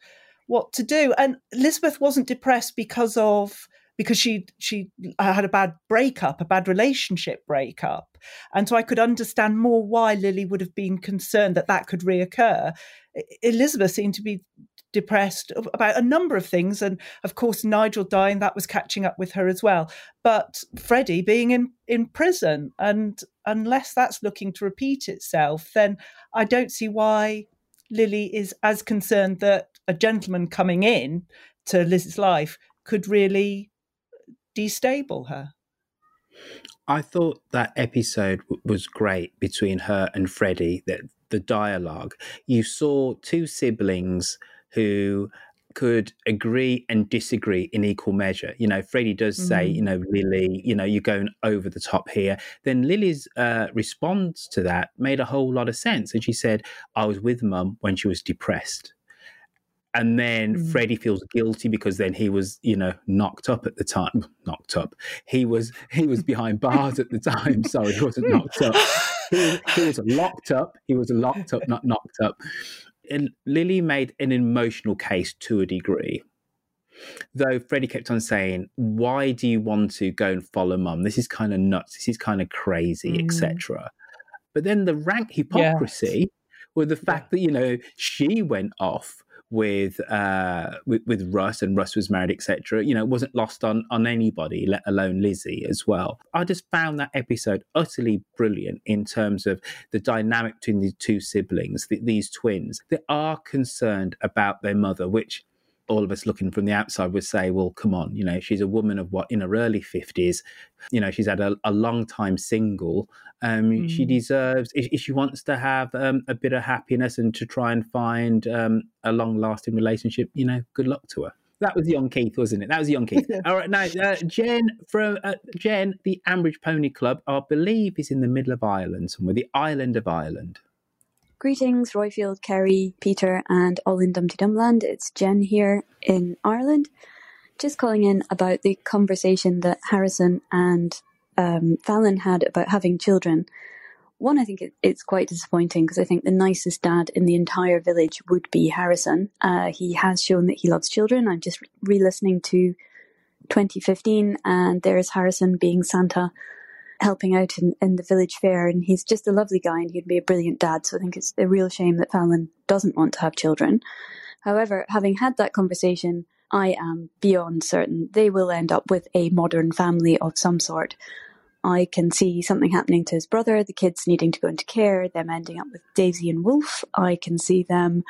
F: what to do. And Elizabeth wasn't depressed because of because she she uh, had a bad breakup, a bad relationship breakup, and so I could understand more why Lily would have been concerned that that could reoccur. Elizabeth seemed to be depressed about a number of things, and of course Nigel dying that was catching up with her as well. But Freddie being in in prison, and unless that's looking to repeat itself, then I don't see why Lily is as concerned that a gentleman coming in to Liz's life could really destable her.
E: I thought that episode w- was great between her and Freddie. That the dialogue you saw two siblings who could agree and disagree in equal measure. You know, Freddie does say,
M: Mhm.
E: you know, Lily, you know, you're going over the top here. Then Lily's uh, response to that made a whole lot of sense, and she said, "I was with Mum when she was depressed." And then
M: Mm.
E: Freddie feels guilty because then he was, you know, knocked up at the time. Knocked up. He was he was behind bars at the time. Sorry, he wasn't knocked up. He was, he was locked up. He was locked up, not knocked up. And Lily made an emotional case to a degree. Though Freddie kept on saying, Why do you want to go and follow mum? This is kind of nuts. This is kind of crazy,
M: Mm.
E: etc. But then the rank hypocrisy with the fact that, you know, she went off with uh with, with Russ and Russ was married, etc. You know, it wasn't lost on on anybody, let alone Lizzie as well. I just found that episode utterly brilliant in terms of the dynamic between these two siblings, th- these twins. They are concerned about their mother, which all of us looking from the outside would say, well, come on, you know, she's a woman of what in her early 50s, you know, she's had a, a long time single. Um, She
M: Mm.
E: deserves, if, if she wants to have um, a bit of happiness and to try and find um, a long lasting relationship, you know, good luck to her. That was young Keith, wasn't it? That was young Keith. All right, now uh, Jen from uh, Jen, the Ambridge Pony Club, I believe, is in the middle of Ireland somewhere, the island of Ireland.
M: Greetings, Roifield, Kerry, Peter, and all in Dumpty Dumland. It's Jen here in Ireland. Just calling in about the conversation that Harrison and um, Fallon had about having children. One, I think it, it's quite disappointing because I think the nicest dad in the entire village would be Harrison. Uh, he has shown that he loves children. I'm just re listening to 2015, and there's Harrison being Santa helping out in, in the village fair, and he's just a lovely guy and he'd be a brilliant dad. So I think it's a real shame that Fallon doesn't want to have children. However, having had that conversation, I am beyond certain they will end up with a modern family of some sort. I can see something happening to his brother, the kids needing to go into care, them ending up with Daisy and Wolf. I can see them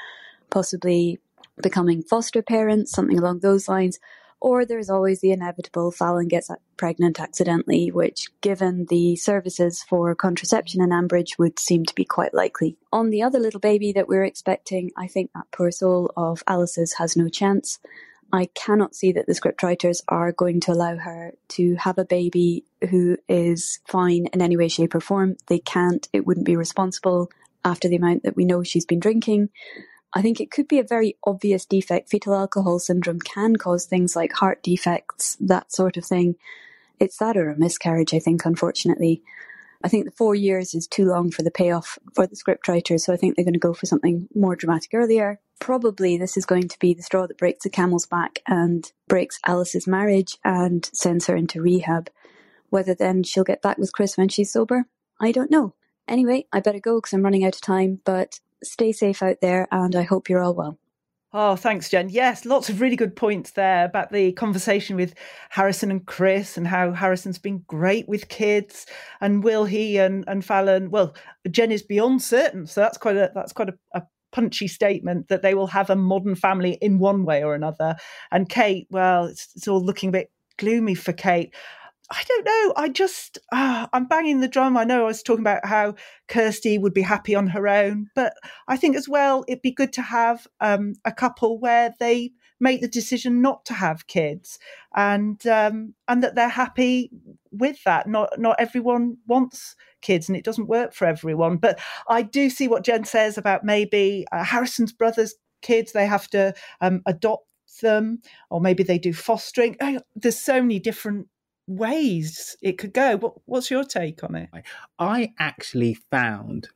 M: possibly becoming foster parents, something along those lines. Or there's always the inevitable Fallon gets pregnant accidentally, which, given the services for contraception in Ambridge, would seem to be quite likely. On the other little baby that we're expecting, I think that poor soul of Alice's has no chance. I cannot see that the scriptwriters are going to allow her to have a baby who is fine in any way, shape, or form. They can't. It wouldn't be responsible after the amount that we know she's been drinking. I think it could be a very obvious defect. Fetal alcohol syndrome can cause things like heart defects, that sort of thing. It's that or a miscarriage, I think, unfortunately. I think the four years is too long for the payoff for the scriptwriters, so I think they're going to go for something more dramatic earlier. Probably this is going to be the straw that breaks the camel's back and breaks Alice's marriage and sends her into rehab. Whether then she'll get back with Chris when she's sober, I don't know. Anyway, I better go because I'm running out of time, but stay safe out there and I hope you're all well.
F: Oh, thanks, Jen. Yes, lots of really good points there about the conversation with Harrison and Chris and how Harrison's been great with kids and will he and, and Fallon. Well, Jen is beyond certain, so that's quite a that's quite a, a punchy statement that they will have a modern family in one way or another. And Kate, well, it's, it's all looking a bit gloomy for Kate. I don't know. I just, uh, I'm banging the drum. I know I was talking about how Kirsty would be happy on her own, but I think as well, it'd be good to have um, a couple where they make the decision not to have kids and um, and that they're happy with that. Not not everyone wants kids, and it doesn't work for everyone. But I do see what Jen says about maybe uh, Harrison's brothers' kids. They have to um, adopt them, or maybe they do fostering. Oh, there's so many different ways it could go. What, what's your take on it?
E: I actually found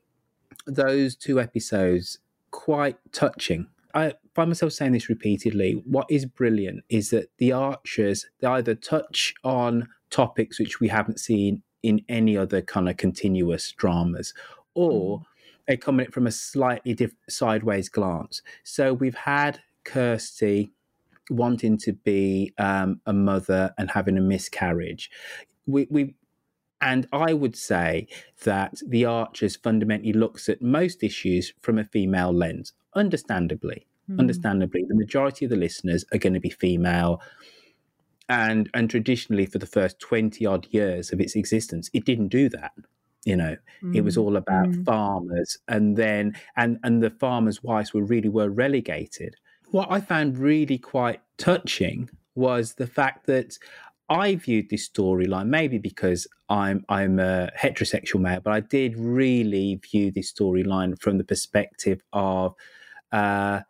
E: those two episodes quite touching. I find myself saying this repeatedly. What is brilliant is that the archers they either touch on topics which we haven't seen in any other kind of continuous dramas, or mm. they come at it from a slightly diff- sideways glance. So we've had Kirsty wanting to be um, a mother and having a miscarriage. We, we and I would say that the Archers fundamentally looks at most issues from a female lens, understandably. Mm. Understandably, the majority of the listeners are going to be female. And and traditionally for the first 20 odd years of its existence, it didn't do that. You know, mm. it was hmm. all about mm. farmers and then and and the farmers' wives were really were relegated what I found really quite touching was the fact that I viewed this storyline maybe because I'm I'm a heterosexual male, but I did really view this storyline from the perspective of uh,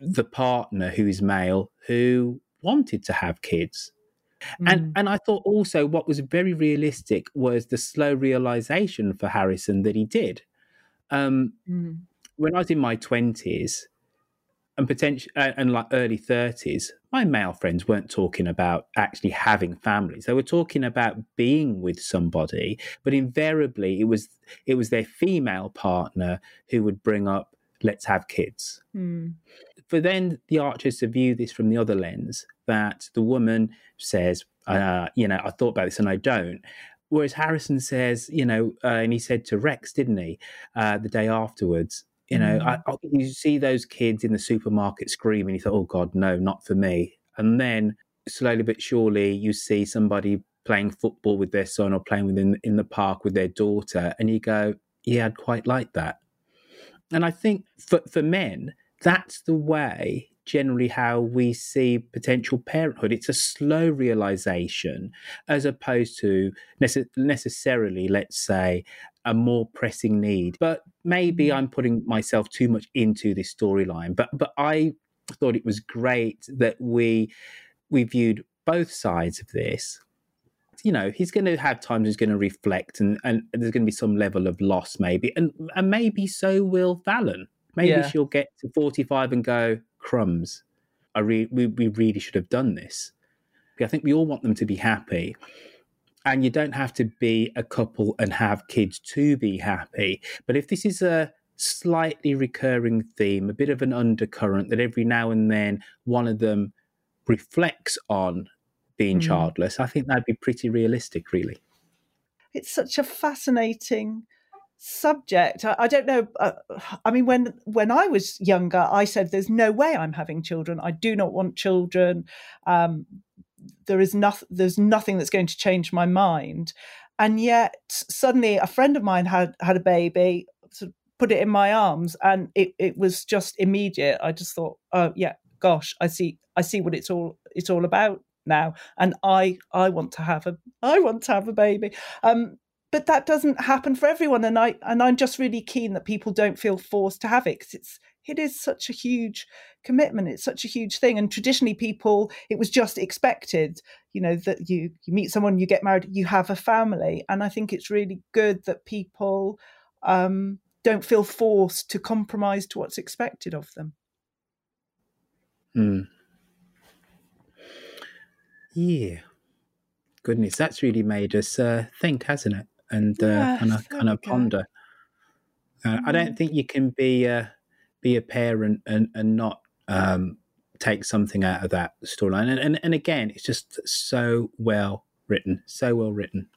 E: the partner who is male who wanted to have kids. Mm. And and I thought also what was very realistic was the slow realization for Harrison that he did. Um, mm. When I was in my twenties, and potential uh, and like early 30s my male friends weren't talking about actually having families. They were talking about being with somebody but invariably it was it was their female partner who would bring up let's have kids. Mm. for then the archers to view this from the other lens that the woman says uh, you know i thought about this and i don't. Whereas harrison says you know uh, and he said to rex didn't he uh, the day afterwards you know, mm. I, I, you see those kids in the supermarket screaming. You thought, "Oh God, no, not for me." And then slowly but surely, you see somebody playing football with their son or playing within in the park with their daughter, and you go, "Yeah, I'd quite like that." And I think for for men, that's the way generally how we see potential parenthood. It's a slow realization as opposed to nece- necessarily, let's say, a more pressing need. But maybe mm. I'm putting myself too much into this storyline. But but I thought it was great that we we viewed both sides of this. You know, he's going to have times he's going to reflect, and, and there's going to be some level of loss, maybe, and and maybe so will Fallon. Maybe yeah. she'll get to 45 and go, crumbs. I re- we, we really should have done this. I think we all want them to be happy. And you don't have to be a couple and have kids to be happy. But if this is a slightly recurring theme, a bit of an undercurrent that every now and then one of them reflects on being mm. childless, I think that'd be pretty realistic, really.
F: It's such a fascinating subject. I, I don't know. Uh, I mean, when when I was younger, I said, "There's no way I'm having children. I do not want children. Um, there is nothing. There's nothing that's going to change my mind." And yet, suddenly, a friend of mine had had a baby. Sort of put it in my arms, and it it was just immediate. I just thought, "Oh yeah, gosh, I see. I see what it's all it's all about." now and i i want to have a i want to have a baby um but that doesn't happen for everyone and i and i'm just really keen that people don't feel forced to have it because it's it is such a huge commitment it's such a huge thing and traditionally people it was just expected you know that you you meet someone you get married you have a family and i think it's really good that people um, don't feel forced to compromise to what's expected of them
E: Hmm. Yeah. Goodness, that's really made us uh, think, hasn't it? And uh,
F: Yeah,
E: kind of kind of ponder. Uh, I don't think you can be uh, be a parent and and not um, take something out of that storyline. And, and and again, it's just so well written, so well written.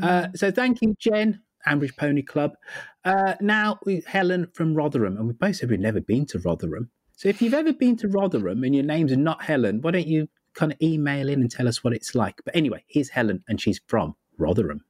E: Uh, so thank you, Jen, Ambridge Pony Club. Uh, now we, Helen from Rotherham, and we both said we've never been to Rotherham. So if you've ever been to Rotherham and your name's not Helen, why don't you kind of email in and tell us what it's like? But anyway, here's Helen, and she's from Rotherham.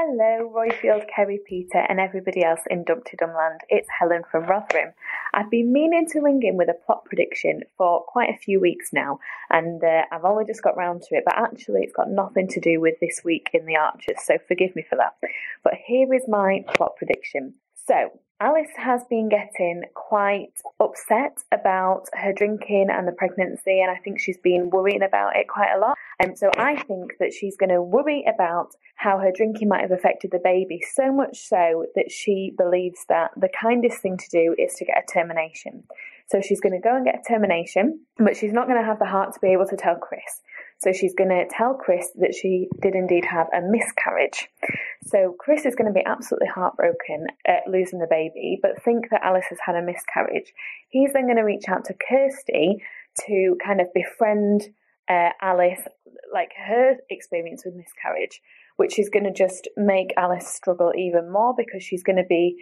N: Hello, Roifield, Kerry, Peter, and everybody else in Dumpty Dumland. It's Helen from Rotherham. I've been meaning to ring in with a plot prediction for quite a few weeks now, and uh, I've only just got round to it, but actually, it's got nothing to do with this week in the Archers, so forgive me for that. But here is my plot prediction. So, Alice has been getting quite upset about her drinking and the pregnancy, and I think she's been worrying about it quite a lot. And so I think that she's going to worry about how her drinking might have affected the baby, so much so that she believes that the kindest thing to do is to get a termination. So she's going to go and get a termination, but she's not going to have the heart to be able to tell Chris. So she's going to tell Chris that she did indeed have a miscarriage. So Chris is going to be absolutely heartbroken at losing the baby, but think that Alice has had a miscarriage. He's then going to reach out to Kirsty to kind of befriend uh, Alice, like her experience with miscarriage, which is going to just make Alice struggle even more because she's going to be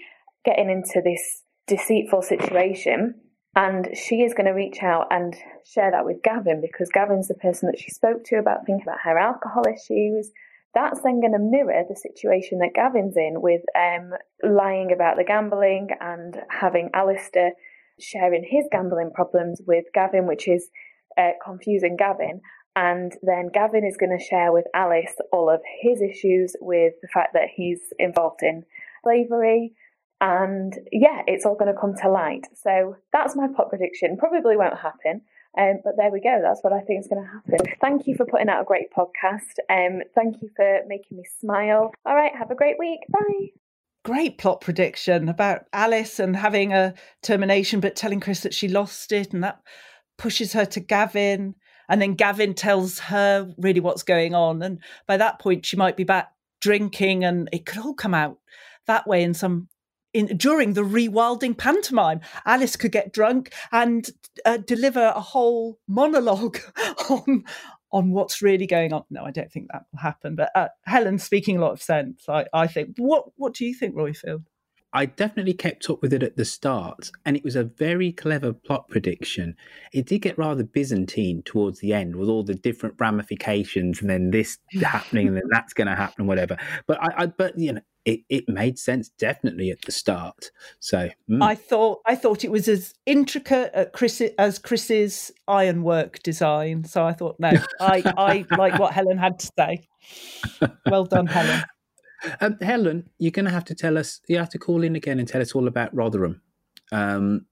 N: getting into this deceitful situation and she is going to reach out and share that with Gavin because Gavin's the person that she spoke to about thinking about her alcohol issues. That's then going to mirror the situation that Gavin's in with um, lying about the gambling and having Alistair sharing his gambling problems with Gavin, which is uh, confusing Gavin. And then Gavin is going to share with Alice all of his issues with the fact that he's involved in slavery, and yeah, it's all going to come to light. So that's my plot prediction. Probably won't happen, um, but there we go. That's what I think is going to happen. Thank you for putting out a great podcast. Um, thank you for making me smile. All right, have a great week. Bye.
F: Great plot prediction about Alice and having a termination, but telling Chris that she lost it, and that pushes her to Gavin. And then Gavin tells her really what's going on. And by that point, she might be back drinking, and it could all come out that way in some in, during the rewilding pantomime, Alice could get drunk and uh, deliver a whole monologue on on what's really going on. No, I don't think that will happen. But uh, Helen's speaking a lot of sense. I, I think. What What do you think, Roifield?
E: I definitely kept up with it at the start, and it was a very clever plot prediction. It did get rather Byzantine towards the end with all the different ramifications, and then this happening, and then that's going to happen, whatever. But I, I, but you know, it, it made sense definitely at the start. So mm.
F: I thought I thought it was as intricate at Chris, as Chris's ironwork design. So I thought, no, I, I like what Helen had to say. Well done, Helen.
E: Um, Helen, you're going to have to tell us. You have to call in again and tell us all about Rotherham. Um,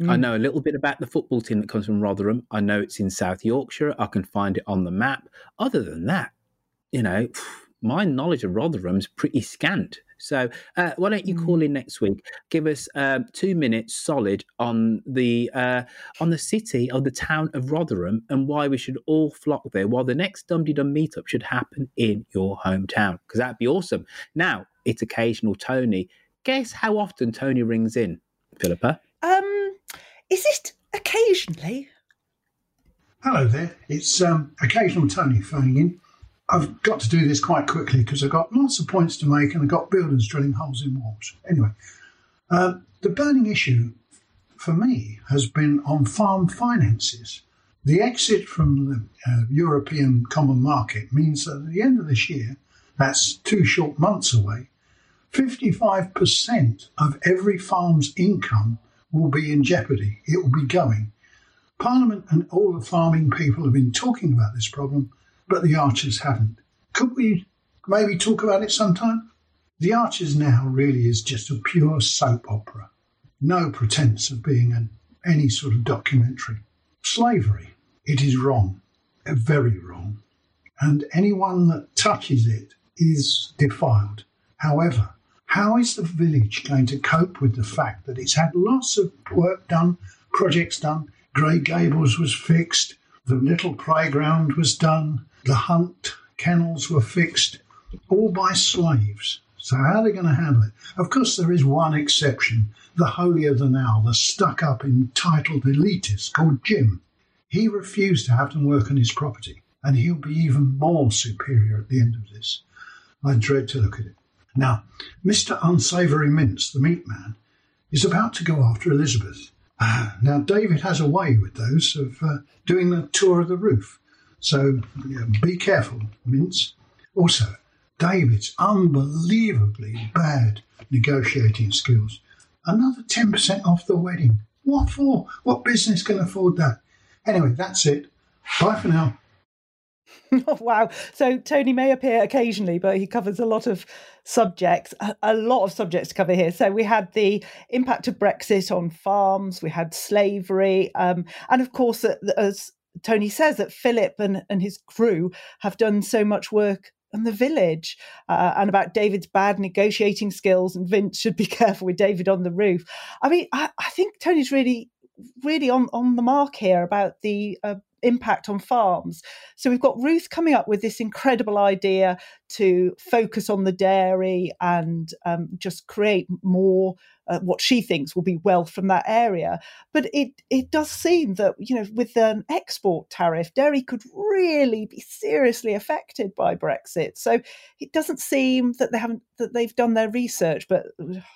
E: I
F: Mm.
E: know a little bit about the football team that comes from Rotherham. I know it's in South Yorkshire. I can find it on the map. Other than that, you know, my knowledge of Rotherham's pretty scant. So uh, why don't you call in next week? Give us um, two minutes solid on the uh, on the city of the town of Rotherham and why we should all flock there. While the next Dum Dum meetup should happen in your hometown because that'd be awesome. Now it's occasional Tony. Guess how often Tony rings in, Philippa?
F: Um, is it occasionally?
O: Hello there, it's um, occasional Tony phoning in. I've got to do this quite quickly because I've got lots of points to make and I've got builders drilling holes in walls. Anyway, um, the burning issue for me has been on farm finances. The exit from the uh, European common market means that at the end of this year, that's two short months away, 55% of every farm's income will be in jeopardy. It will be going. Parliament and all the farming people have been talking about this problem, but the Archers haven't. Could we maybe talk about it sometime? The Archers now really is just a pure soap opera. no pretense of being an, any sort of documentary. Slavery, it is wrong, uh, very wrong, and anyone that touches it is defiled. However, how is the village going to cope with the fact that it's had lots of work done, projects done? Grey Gables was fixed, the little playground was done, the hunt kennels were fixed, all by slaves. So how are they going to handle it? Of course, there is one exception: the holier than thou, the stuck-up, entitled elitist called Jim. He refused to have them work on his property, and he'll be even more superior at the end of this. I dread to look at it. Now, Mr. Unsavoury Mince, the meat man, is about to go after Elizabeth. Uh, now, David has a way with those of uh, doing the tour of the roof. So yeah, be careful, Mince. Also, David's unbelievably bad negotiating skills. Another 10% off the wedding. What for? What business can afford that? Anyway, that's it. Bye for now.
F: oh, wow. So Tony may appear occasionally, but he covers a lot of subjects, a, a, lot of subjects to cover here. So we had the impact of Brexit on farms, we had slavery, um, and of course, as Tony says, that Philip and, and his crew have done so much work in the village uh, and about David's bad negotiating skills and Vince should be careful with David on the roof. I mean, I, I think Tony's really, really on, on the mark here about the uh, impact on farms. So we've got Ruth coming up with this incredible idea to focus on the dairy and um, just create more uh, what she thinks will be wealth from that area. But it it does seem that you know with an export tariff, dairy could really be seriously affected by Brexit. So it doesn't seem that they haven't that they've done their research. But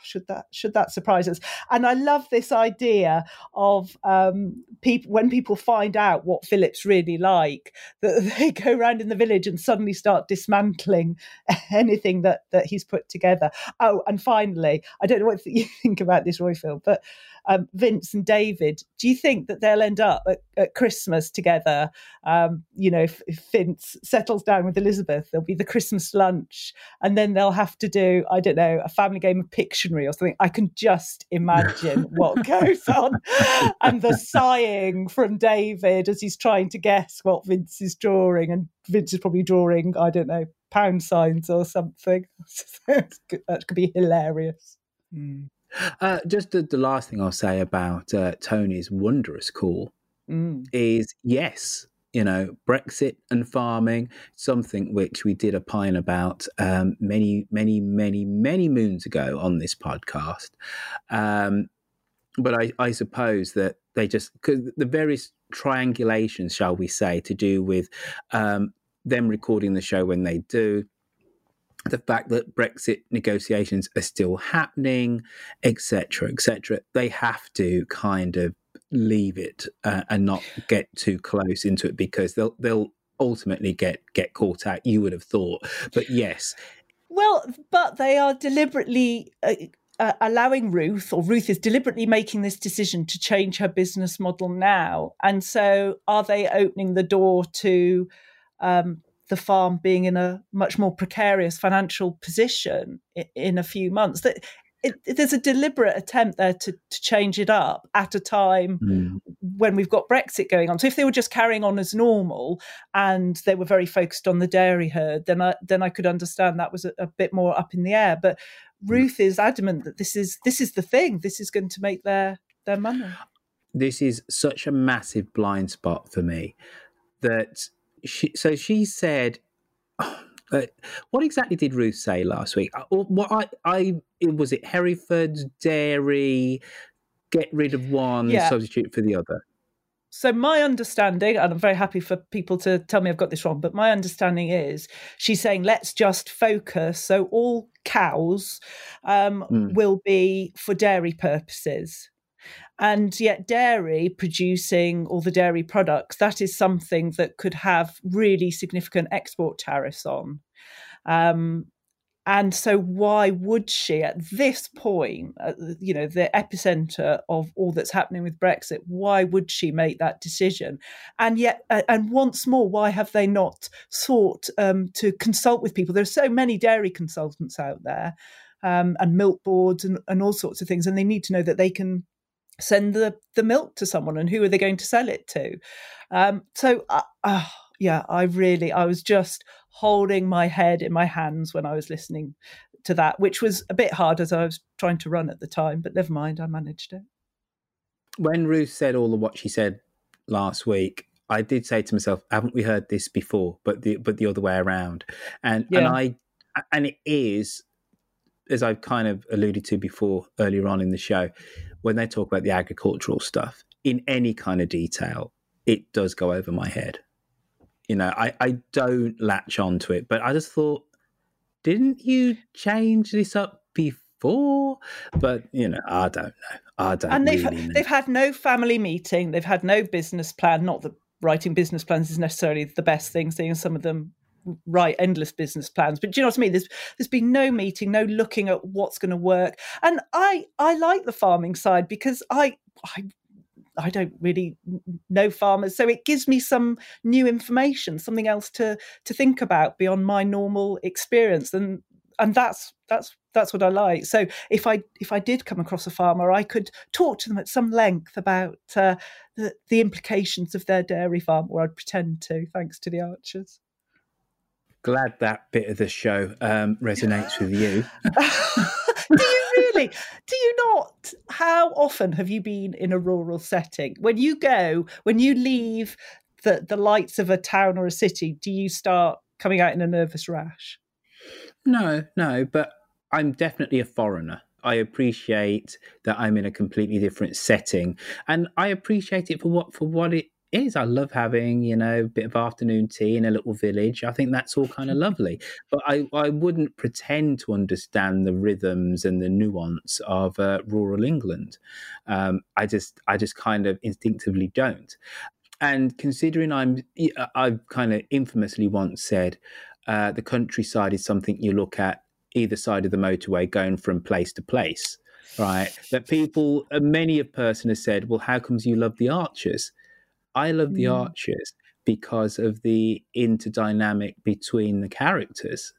F: should that should that surprise us? And I love this idea of um, people when people find out what Philip's really like, that they go around in the village and suddenly start dismantling anything that that he's put together. Oh, and finally, I don't know what you think about this, Roifield, but um, Vince and David, do you think that they'll end up at, at Christmas together? Um, you know, if, if, Vince settles down with Elizabeth, there'll be the Christmas lunch, and then they'll have to do, I don't know, a family game of Pictionary or something. I can just imagine what goes on, and the sighing from David as he's trying to guess what Vince is drawing, and Vince is probably drawing, I don't know, pound signs or something. that could be hilarious.
E: Mm. Uh, just the, the, last thing I'll say about uh, Tony's wondrous call mm. is yes, you know, Brexit and farming, something which we did opine about um, many, many, many, many moons ago on this podcast. Um, but I, I, suppose that they just, because the various triangulations, shall we say, to do with um, them recording the show when they do, the fact that Brexit negotiations are still happening, etc., etc., they have to kind of leave it uh, and not get too close into it because they'll they'll ultimately get get caught out. You would have thought, but yes.
F: Well, but they are deliberately. Uh, uh, allowing Ruth, or Ruth is deliberately making this decision to change her business model now. And so, are they opening the door to um, the farm being in a much more precarious financial position in, in a few months. That it, it, there's a deliberate attempt there to, to change it up at a time mm. when we've got Brexit going on. So if they were just carrying on as normal and they were very focused on the dairy herd, then I then I could understand that was a, a bit more up in the air. But Ruth is adamant that this is this is the thing. This is going to make their their money.
E: This is such a massive blind spot for me that she, so she said, oh, what exactly did Ruth say last week? Uh, what I, I was it Herefords dairy, get rid of one, yeah. substitute for the other.
F: So my understanding, and I'm very happy for people to tell me I've got this wrong, but my understanding is she's saying let's just focus. So all cows um, mm. will be for dairy purposes. And yet, dairy producing all the dairy products, that is something that could have really significant export tariffs on. Um, and so, why would she, at this point, uh, you know, the epicenter of all that's happening with Brexit, why would she make that decision? And yet, uh, and once more, why have they not sought um, to consult with people? There are so many dairy consultants out there um, and milk boards and, and all sorts of things, and they need to know that they can send the the milk to someone and who are they going to sell it to. Um, so uh, uh, yeah, I really I was just holding my head in my hands when I was listening to that, which was a bit hard as I was trying to run at the time, but never mind, I managed it.
E: When Ruth said all of what she said last week, I did say to myself, "Haven't we heard this before?" But the but the other way around, and yeah. and I and it is, as I've kind of alluded to before earlier on in the show, when they talk about the agricultural stuff in any kind of detail, it does go over my head. You know, I I don't latch onto it, but I just thought, didn't you change this up before? But you know, I don't know. I don't.
F: And they've
E: really
F: they've had no family meeting. They've had no business plan. Not that writing business plans is necessarily the best thing, seeing some of them write endless business plans. But do you know what I mean? There's there's been no meeting, no looking at what's going to work. And I I like the farming side because I I I don't really know farmers, so it gives me some new information, something else to to think about beyond my normal experience, and and that's that's that's what I like. So if I if I did come across a farmer, I could talk to them at some length about uh, the the implications of their dairy farm, or I'd pretend to, thanks to the Archers.
E: Glad that bit of the show um, resonates with you.
F: Do you really? Do you not? How often have you been in a rural setting? When you go, when you leave the the lights of a town or a city, do you start coming out in a nervous rash?
E: No, no, but I'm definitely a foreigner. I appreciate that I'm in a completely different setting, and I appreciate it for what for what it is. I love having you know a bit of afternoon tea in a little village. I think that's all kind of lovely. But I I wouldn't pretend to understand the rhythms and the nuance of uh, rural England. Um, I just I just kind of instinctively don't. And considering I'm I've kind of infamously once said uh, the countryside is something you look at either side of the motorway going from place to place, right? That people, uh, many a person has said, well, how comes you love the Archers? I love the mm. Archers because of the interdynamic between the characters.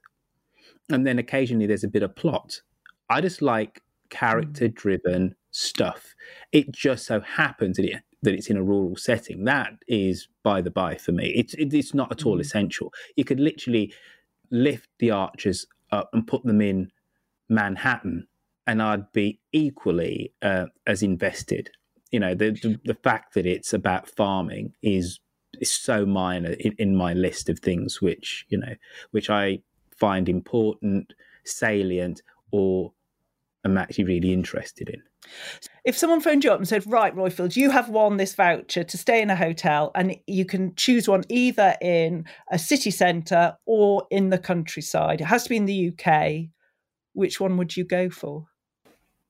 E: And then occasionally there's a bit of plot. I just like character driven mm. stuff. It just so happens that it that it's in a rural setting. That is by the by for me. It's it, it's not at all mm. essential. You could literally lift the archers up and put them in Manhattan, and I'd be equally uh, as invested. You know, the, the, the fact that it's about farming is is so minor in, in my list of things which you know which I find important, salient, or I'm actually really interested in.
F: If someone phoned you up and said, Right, Roifield, you have won this voucher to stay in a hotel, and you can choose one either in a city centre or in the countryside, it has to be in the UK, which one would you go for?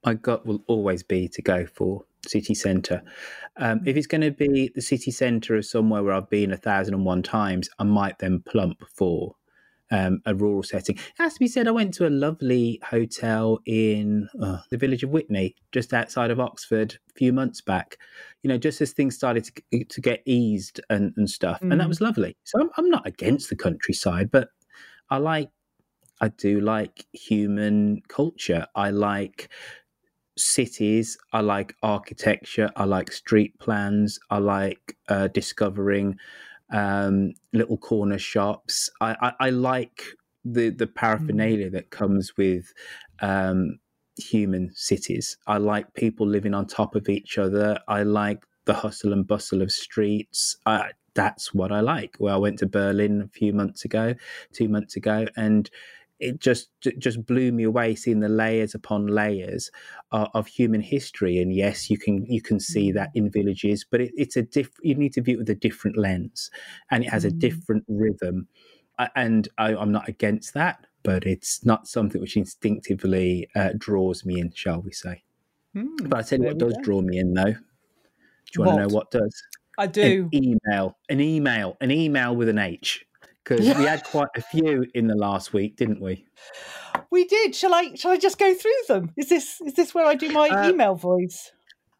E: My gut will always be to go for city centre. Um, if it's going to be the city centre of somewhere where I've been a thousand and one times, I might then plump for um, a rural setting. It has to be said, I went to a lovely hotel in uh, the village of Witney, just outside of Oxford, a few months back. You know, just as things started to, to get eased and, and stuff, mm. and that mm. was lovely. So I'm, I'm not against the countryside, but I like, I do like human culture. I like cities. I like architecture. I like street plans. I like uh, discovering um, little corner shops. I, I, I, like the the paraphernalia mm. that comes with um, human cities. I like people living on top of each other. I like the hustle and bustle of streets. I, that's what I like. Well, I went to Berlin a few months ago, two months ago, and it just just blew me away seeing the layers upon layers of, of human history. And yes, you can you can see that mm. in villages, but it, it's a diff. You need to view it with a different lens, and it has a mm. different rhythm. And I, am not against that, but it's not something which instinctively uh, draws me in, shall we say? Mm, but I tell you what does go. draw me in, though. Do you want to know what does?
F: I do.
E: An email, an email, an email with an H because yeah. we had quite a few in the last week, didn't we?
F: We did. Shall I? Shall I just go through them? Is this is this where I do my uh, email voice?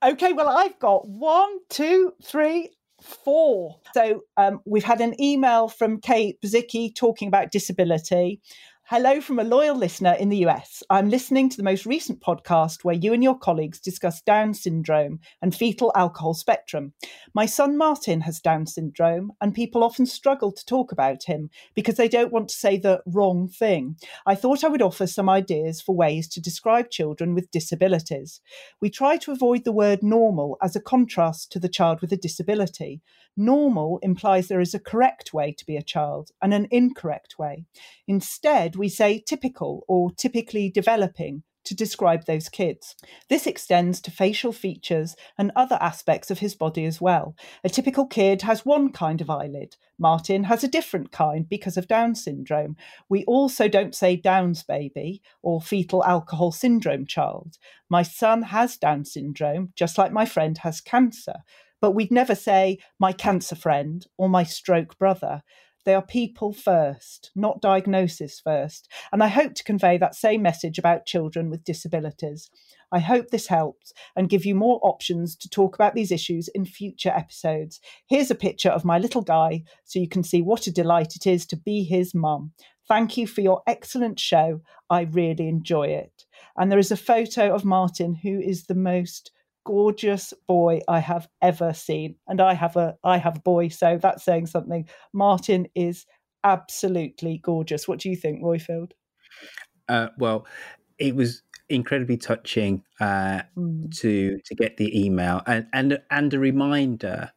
F: Okay. Well, I've got one, two, three, four. So um, we've had an email from Kate Bazicki talking about disability. Hello from a loyal listener in the US. I'm listening to the most recent podcast where you and your colleagues discuss Down syndrome and fetal alcohol spectrum. My son Martin has Down syndrome, and people often struggle to talk about him because they don't want to say the wrong thing. I thought I would offer some ideas for ways to describe children with disabilities. We try to avoid the word normal as a contrast to the child with a disability. Normal implies there is a correct way to be a child and an incorrect way. Instead, we say typical or typically developing to describe those kids. This extends to facial features and other aspects of his body as well. A typical kid has one kind of eyelid. Martin has a different kind because of Down syndrome. We also don't say Down's baby or fetal alcohol syndrome child. My son has Down syndrome, just like my friend has cancer. But we'd never say my cancer friend or my stroke brother. They are people first, not diagnosis first. And I hope to convey that same message about children with disabilities. I hope this helps and give you more options to talk about these issues in future episodes. Here's a picture of my little guy so you can see what a delight it is to be his mum. Thank you for your excellent show. I really enjoy it. And there is a photo of Martin, who is the most gorgeous boy I have ever seen. And I have a I have a boy, so that's saying something. Martin is absolutely gorgeous. What do you think, Roifield?
E: Uh, well, it was incredibly touching uh, mm. to to get the email and and and a reminder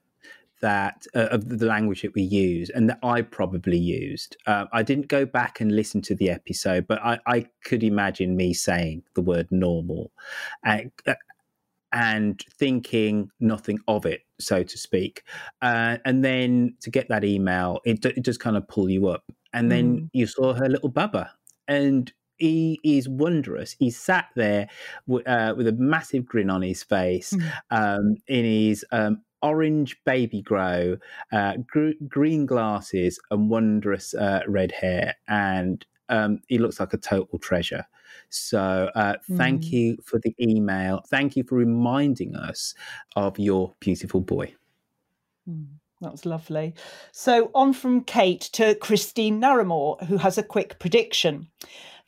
E: that uh, of the language that we use and that I probably used. Uh, I didn't go back and listen to the episode, but I, I could imagine me saying the word normal. Uh, and thinking nothing of it, so to speak. Uh, and then to get that email, it, it just kind of pull you up. And then mm. you saw her little Bubba, and he is wondrous. He sat there w- uh, with a massive grin on his face, mm. um, in his um, orange baby grow, uh, gr- green glasses, and wondrous uh, red hair, and um, he looks like a total treasure. So uh, thank mm. you for the email. Thank you for reminding us of your beautiful boy.
F: Mm. That was lovely. So, on from Kate to Christine Narramore, who has a quick prediction.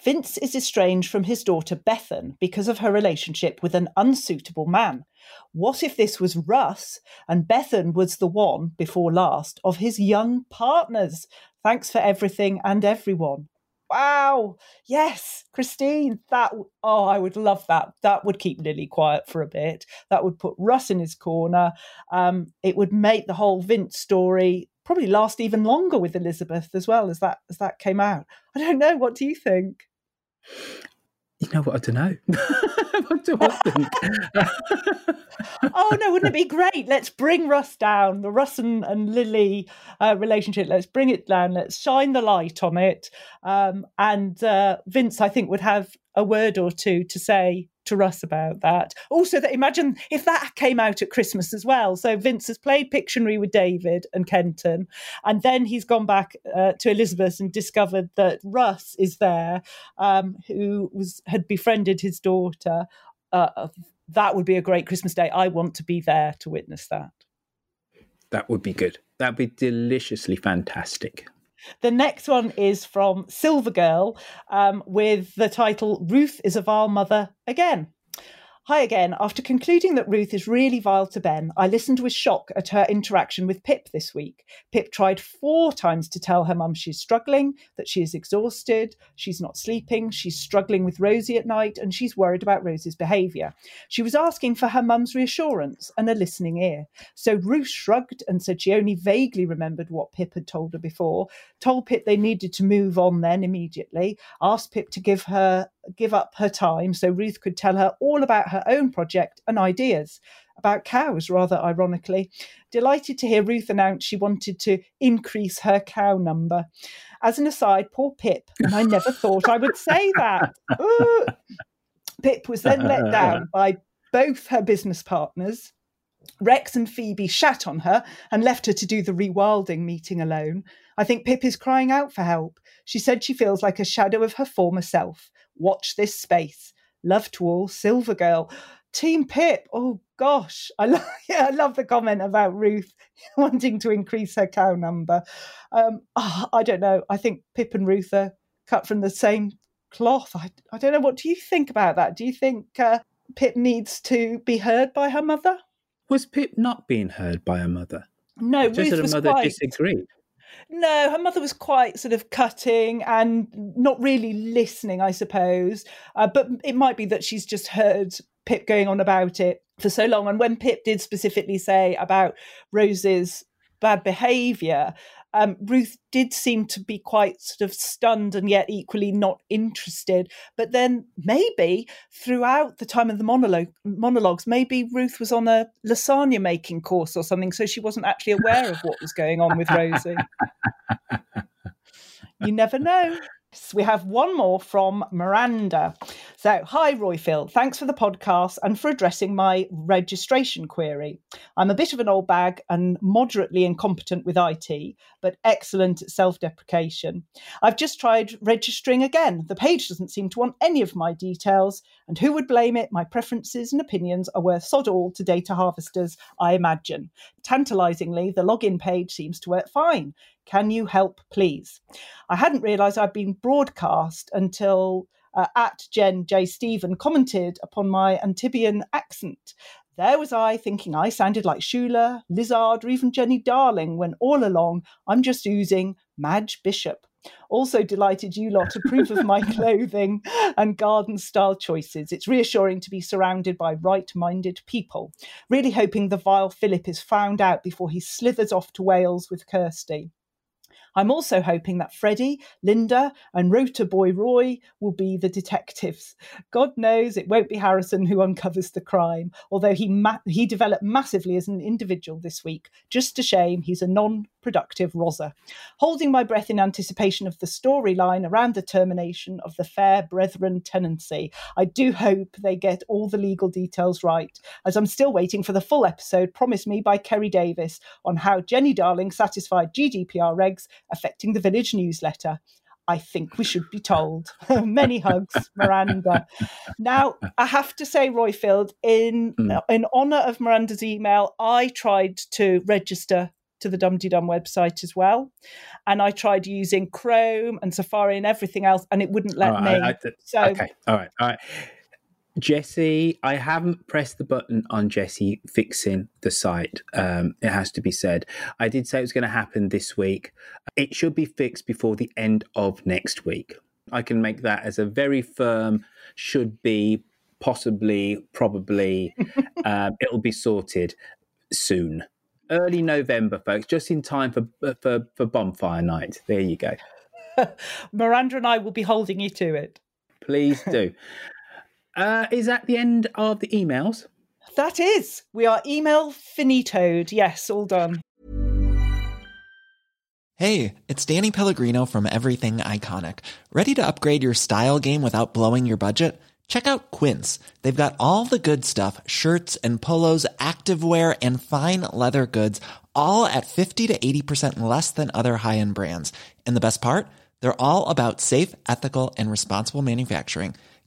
F: Vince is estranged from his daughter Bethan because of her relationship with an unsuitable man. What if this was Russ and Bethan was the one, before last, of his young partners? Thanks for everything and everyone. Wow. Yes, Christine. That oh, I would love that. That would keep Lily quiet for a bit. That would put Russ in his corner. Um, it would make the whole Vince story probably last even longer with Elizabeth as well as that as that came out. I don't know. What do you think?
E: You know what? I don't know. what do I think?
F: oh no, wouldn't it be great? Let's bring Russ down, the Russ and, and Lily uh, relationship. Let's bring it down. Let's shine the light on it. Um, and uh, Vince, I think, would have a word or two to say to Russ about that. Also, that imagine if that came out at Christmas as well. So Vince has played Pictionary with David and Kenton, and then he's gone back uh, to Elizabeth and discovered that Russ is there, um, who was had befriended his daughter. Uh, that would be a great Christmas day. I want to be there to witness that.
E: That would be good. That'd be deliciously fantastic.
F: The next one is from Silver Girl um, with the title Ruth is a Vile Mother Again. Hi again. After concluding that Ruth is really vile to Ben, I listened with shock at her interaction with Pip this week. Pip tried four times to tell her mum she's struggling, that she is exhausted, she's not sleeping, she's struggling with Rosie at night, and she's worried about Rosie's behaviour. She was asking for her mum's reassurance and a listening ear. So Ruth shrugged and said she only vaguely remembered what Pip had told her before, told Pip they needed to move on then immediately, asked Pip to give her give up her time so Ruth could tell her all about her own project and ideas about cows, rather ironically. Delighted to hear Ruth announce she wanted to increase her cow number. As an aside, poor Pip, and I never thought I would say that. Ooh. Pip was then let down by both her business partners. Rex and Phoebe shat on her and left her to do the rewilding meeting alone. I think Pip is crying out for help. She said she feels like a shadow of her former self. Watch this space. Love to all, Silver Girl. Team Pip. Oh gosh, I love. Yeah, I love the comment about Ruth wanting to increase her cow number. Um, oh, I don't know. I think Pip and Ruth are cut from the same cloth. I, I don't know. What do you think about that? Do you think uh, Pip needs to be heard by her mother?
E: Was Pip not being heard by her mother?
F: No,
E: Just
F: Ruth
E: that her
F: was
E: mother
F: quite.
E: disagreed.
F: No, her mother was quite sort of cutting and not really listening, I suppose. Uh, but it might be that she's just heard Pip going on about it for so long. And when Pip did specifically say about Rose's bad behaviour, um, Ruth did seem to be quite sort of stunned and yet equally not interested. But then maybe throughout the time of the monologue, monologues, maybe Ruth was on a lasagna making course or something, so she wasn't actually aware of what was going on with Rosie. you never know. We have one more from Miranda. So, hi Roifield, thanks for the podcast and for addressing my registration query. I'm a bit of an old bag and moderately incompetent with IT, but excellent at self deprecation. I've just tried registering again. The page doesn't seem to want any of my details, and who would blame it? My preferences and opinions are worth sod all to data harvesters, I imagine. Tantalizingly, the login page seems to work fine. Can you help, please? I hadn't realised I'd been broadcast until uh, at Jen J. Stephen commented upon my Antibbian accent. There was I thinking I sounded like Shula, Lizard, or even Jenny Darling, when all along I'm just oozing Madge Bishop. Also delighted you lot approve of my clothing and garden style choices. It's reassuring to be surrounded by right minded people. Really hoping the vile Philip is found out before he slithers off to Wales with Kirsty. I'm also hoping that Freddie, Linda, and Rota Boy Roy will be the detectives. God knows it won't be Harrison who uncovers the crime, although he ma- he developed massively as an individual this week. Just a shame he's a non-productive Rosa. Holding my breath in anticipation of the storyline around the termination of the Fair Brethren tenancy. I do hope they get all the legal details right, as I'm still waiting for the full episode promised me by Kerry Davis on how Jenny Darling satisfied GDPR regs affecting the village newsletter. I think we should be told. Many hugs, Miranda. Now, I have to say, Roifield, in hmm. in honour of Miranda's email, I tried to register to the Dum Dum website as well, and I tried using Chrome and Safari and everything else, and it wouldn't let
E: All
F: me.
E: I- I-
F: so,
E: okay, all right, all right. Jesse, I haven't pressed the button on Jesse fixing the site. Um, it has to be said. I did say it was going to happen this week. It should be fixed before the end of next week. I can make that as a very firm should be, possibly, probably. um, it'll be sorted soon. Early November, folks, just in time for for for bonfire night. There you go.
F: Miranda and I will be holding you to it.
E: Please do. uh, is that the end of the emails?
F: That is. We are email finitoed. Yes, all done.
P: Hey, it's Danny Pellegrino from Everything Iconic. Ready to upgrade your style game without blowing your budget? Check out Quince. They've got all the good stuff shirts and polos, activewear, and fine leather goods, all at 50 to 80% less than other high end brands. And the best part? They're all about safe, ethical, and responsible manufacturing.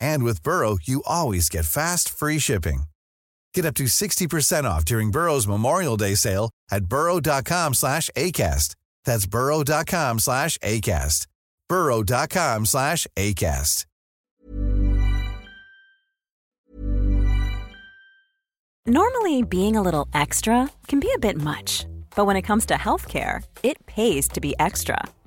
Q: And with Burrow, you always get fast, free shipping. Get up to 60% off during Burrow's Memorial Day sale at burrow.com slash ACAST. That's burrow.com slash ACAST. burrow.com slash ACAST.
R: Normally, being a little extra can be a bit much, but when it comes to healthcare, it pays to be extra.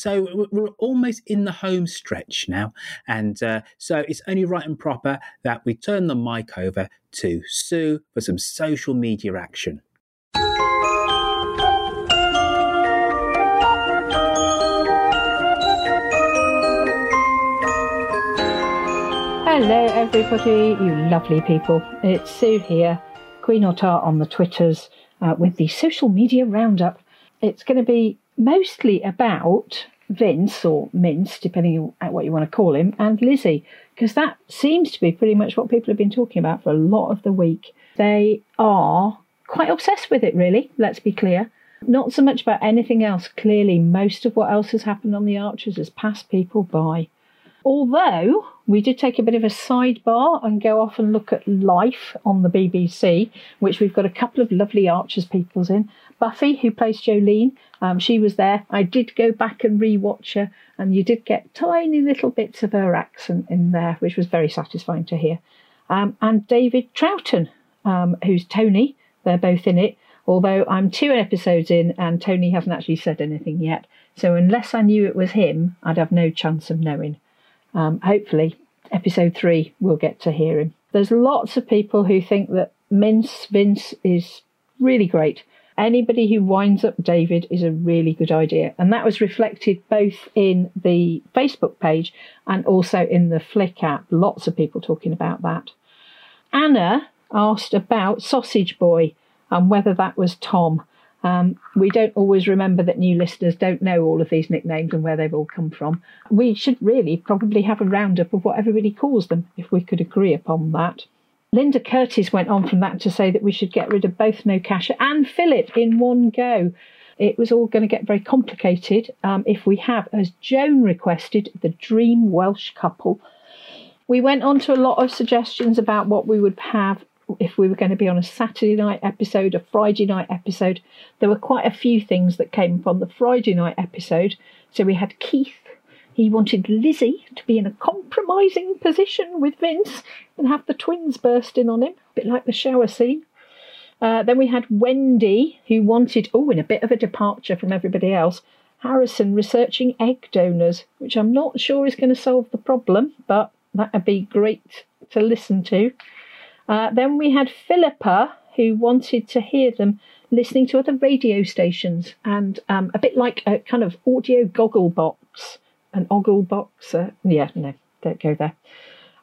E: So we're almost in the home stretch now. And uh, so it's only right and proper that we turn the mic over to Sue for some social media action.
S: Hello, everybody, you lovely people. It's Sue here, Queen Otar on the Twitters, uh, with the social media roundup. It's going to be mostly about Vince or Mince, depending on what you want to call him, and Lizzie, because that seems to be pretty much what people have been talking about for a lot of the week. They are quite obsessed with it, really, let's be clear. Not so much about anything else. Clearly, most of what else has happened on the Archers has passed people by. Although we did take a bit of a sidebar and go off and look at life on the BBC, which we've got a couple of lovely Archers peoples in. Buffy, who plays Jolene, um, she was there. I did go back and re-watch her, and you did get tiny little bits of her accent in there, which was very satisfying to hear. Um, and David Troughton, um, who's Tony, they're both in it. Although I'm two episodes in and Tony hasn't actually said anything yet, so unless I knew it was him, I'd have no chance of knowing. Um, hopefully, episode three, we'll get to hear him. There's lots of people who think that Mince Vince is really great. Anybody who winds up David is a really good idea. And that was reflected both in the Facebook page and also in the Flick app. Lots of people talking about that. Anna asked about Sausage Boy and whether that was Tom. Um, we don't always remember that new listeners don't know all of these nicknames and where they've all come from. We should really probably have a roundup of what everybody calls them if we could agree upon that. Linda Curtis went on from that to say that we should get rid of both No Cash and Philip in one go. It was all going to get very complicated um, if we have, as Joan requested, the Dream Welsh couple. We went on to a lot of suggestions about what we would have if we were going to be on a Saturday night episode, a Friday night episode. There were quite a few things that came from the Friday night episode. So we had Keith. He wanted Lizzie to be in a compromising position with Vince and have the twins burst in on him, a bit like the shower scene. Uh, then we had Wendy, who wanted, oh, in a bit of a departure from everybody else, Harrison researching egg donors, which I'm not sure is going to solve the problem, but that would be great to listen to. Uh, then we had Philippa, who wanted to hear them listening to other radio stations and um, a bit like a kind of audio goggle box, an ogle box. Uh, yeah, no, don't go there.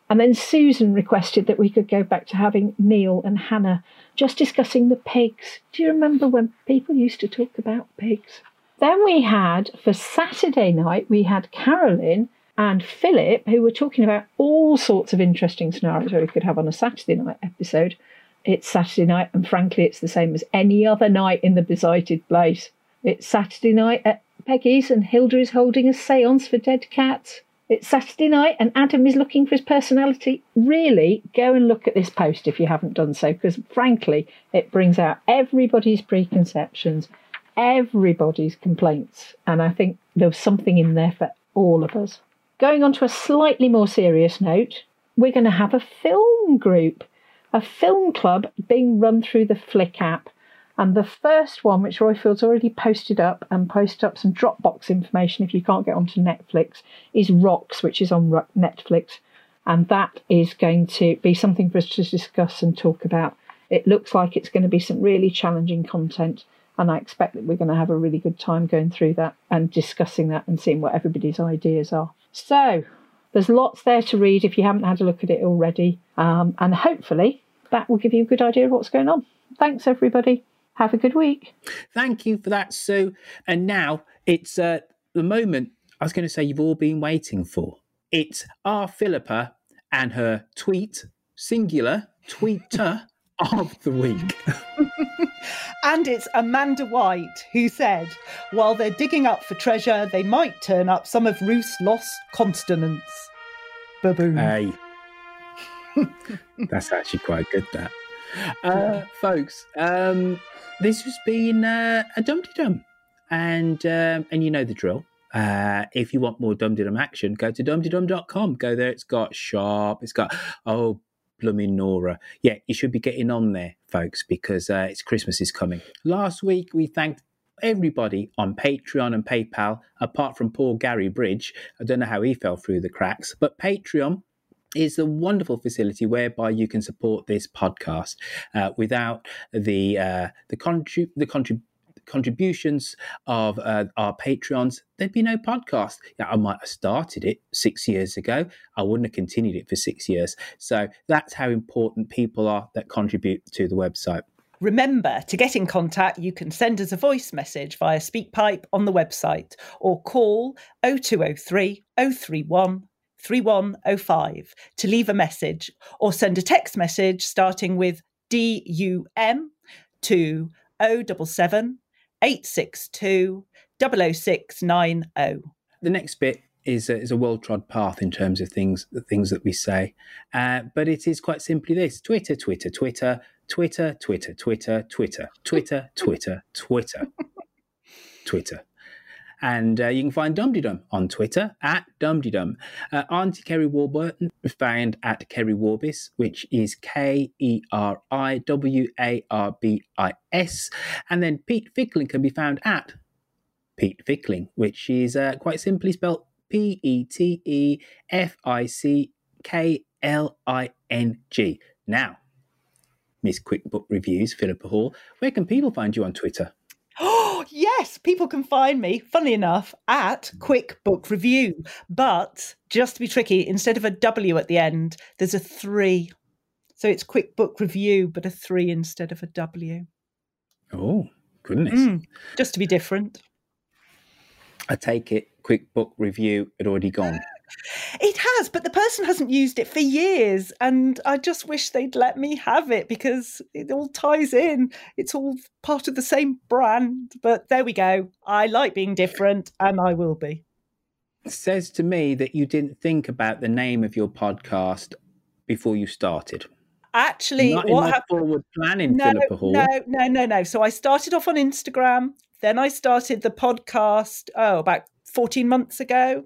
S: And then Susan requested that we could go back to having Neil and Hannah just discussing the pigs. Do you remember when people used to talk about pigs? Then we had, for Saturday night, we had Carolyn and Philip, who were talking about all sorts of interesting scenarios we could have on a Saturday night episode. It's Saturday night, and frankly, it's the same as any other night in the besighted place. It's Saturday night at Peggy's, and Hilda is holding a seance for dead cats. It's Saturday night, and Adam is looking for his personality. Really, go and look at this post if you haven't done so, because frankly, it brings out everybody's preconceptions, everybody's complaints, and I think there's something in there for all of us. Going on to a slightly more serious note, we're going to have a film group, a film club being run through the Flick app. And the first one, which Roifield's already posted up and posted up some Dropbox information if you can't get onto Netflix, is Rocks, which is on Netflix. And that is going to be something for us to discuss and talk about. It looks like it's going to be some really challenging content. And I expect that we're going to have a really good time going through that and discussing that and seeing what everybody's ideas are. So, There's lots there to read if you haven't had a look at it already. Um, and hopefully that will give you a good idea of what's going on. Thanks, everybody. Have a good week.
E: Thank you for that, Sue. And now it's uh, the moment I was going to say you've all been waiting for. It's our Philippa and her tweet, singular, tweeter of the week.
F: and it's Amanda White who said, while they're digging up for treasure, they might turn up some of Ruth's lost consonants. Baboon.
E: Hey. That's actually quite good, that. Uh, folks, um, this has been uh, a Dumdydum. And, um, and you know the drill. Uh, if you want more Dum Dum action, go to dumdydum.com. Go there. It's got Sharp. It's got, oh, blooming Nora. Yeah, you should be getting on there, folks, because uh, it's Christmas is coming. Last week, we thanked everybody on Patreon and PayPal, apart from poor Gary Bridge. I don't know how he fell through the cracks, but Patreon is a wonderful facility whereby you can support this podcast uh, without the uh, the contrib- the contrib- contributions of uh, our Patreons, there'd be no podcast. Yeah, I might have started it six years ago. I wouldn't have continued it for six years. So that's how important people are that contribute to the website.
F: Remember, to get in contact, you can send us a voice message via SpeakPipe on the website or call 0203 031 3105 to leave a message or send a text message starting with DUM to 077 862 00690.
E: The next bit is a, is a well trod path in terms of things the things that we say, uh, but it is quite simply this: Twitter, Twitter, Twitter, Twitter, Twitter, Twitter, Twitter, Twitter, Twitter, Twitter, Twitter. And uh, you can find Dumdydum on Twitter at Dumdydum. Uh, Auntie Keri Warburton found at Kerry Warbis, which is K E R I W A R B I S. And then Pete Fickling can be found at Pete Fickling, which is uh, quite simply spelled P E T E F I C K L I N G. Now, Miss Quick Book Reviews, Philippa Hall, where can people find you on Twitter?
F: Yes, people can find me, funnily enough, at Quick Book Review. But just to be tricky, instead of a W at the end, there's a three. So it's Quick Book Review, but a three instead of a W.
E: Oh, goodness.
F: Mm, just to be different.
E: I take it Quick Book Review had already gone.
F: It has, but the person hasn't used it for years. And I just wish they'd let me have it because it all ties in. It's all part of the same brand. But there we go. I like being different and I will be.
E: It says to me that you didn't think about the name of your podcast before you started.
F: Actually,
E: Not
F: what happened?
E: forward planning,
F: No,
E: Philippa Hall.
F: no, no, no, no. So I started off on Instagram. Then I started the podcast, oh, about 14 months ago.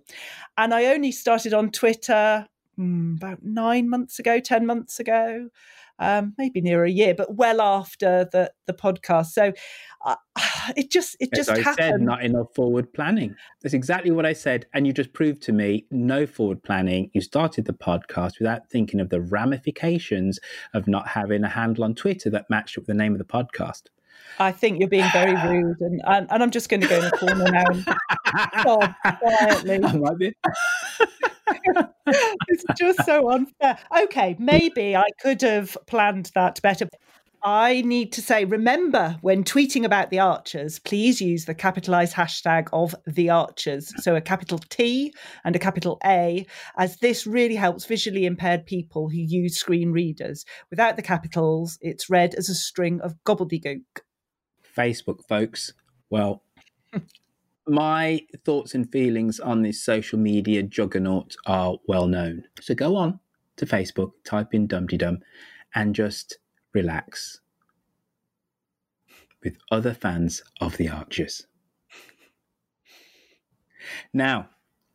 F: And I only started on Twitter hmm, about nine months ago, 10 months ago, um, maybe near a year, but well after the, the podcast. So uh, it just, it just
E: I
F: happened.
E: said, not enough forward planning. That's exactly what I said. And you just proved to me no forward planning. You started the podcast without thinking of the ramifications of not having a handle on Twitter that matched up with the name of the podcast.
F: I think you're being very rude, and and, and I'm just going to go in the corner now and sob quietly.
E: I might be.
F: it's just so unfair. Okay, maybe I could have planned that better. I need to say, remember when tweeting about the Archers, please use the capitalized hashtag of the Archers. So a capital T and a capital A, as this really helps visually impaired people who use screen readers. Without the capitals, it's read as a string of gobbledygook.
E: Facebook, folks. Well, my thoughts and feelings on this social media juggernaut are well known. So go on to Facebook, type in Dum Dum, and just relax with other fans of the Archers. Now,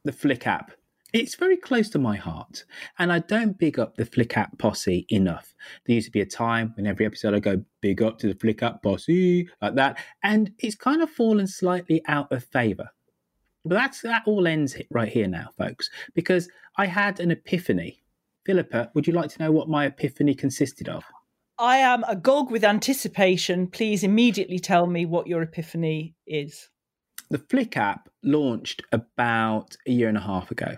E: the Flick app. It's very close to my heart, and I don't big up the Flick app posse enough. There used to be a time when every episode I go big up to the Flick app posse like that, and it's kind of fallen slightly out of favour. But that's that all ends right here now, folks, because I had an epiphany. Philippa, would you like to know what my epiphany consisted of?
F: I am agog with anticipation. Please immediately tell me what your epiphany is.
E: The Flick app launched about a year and a half ago.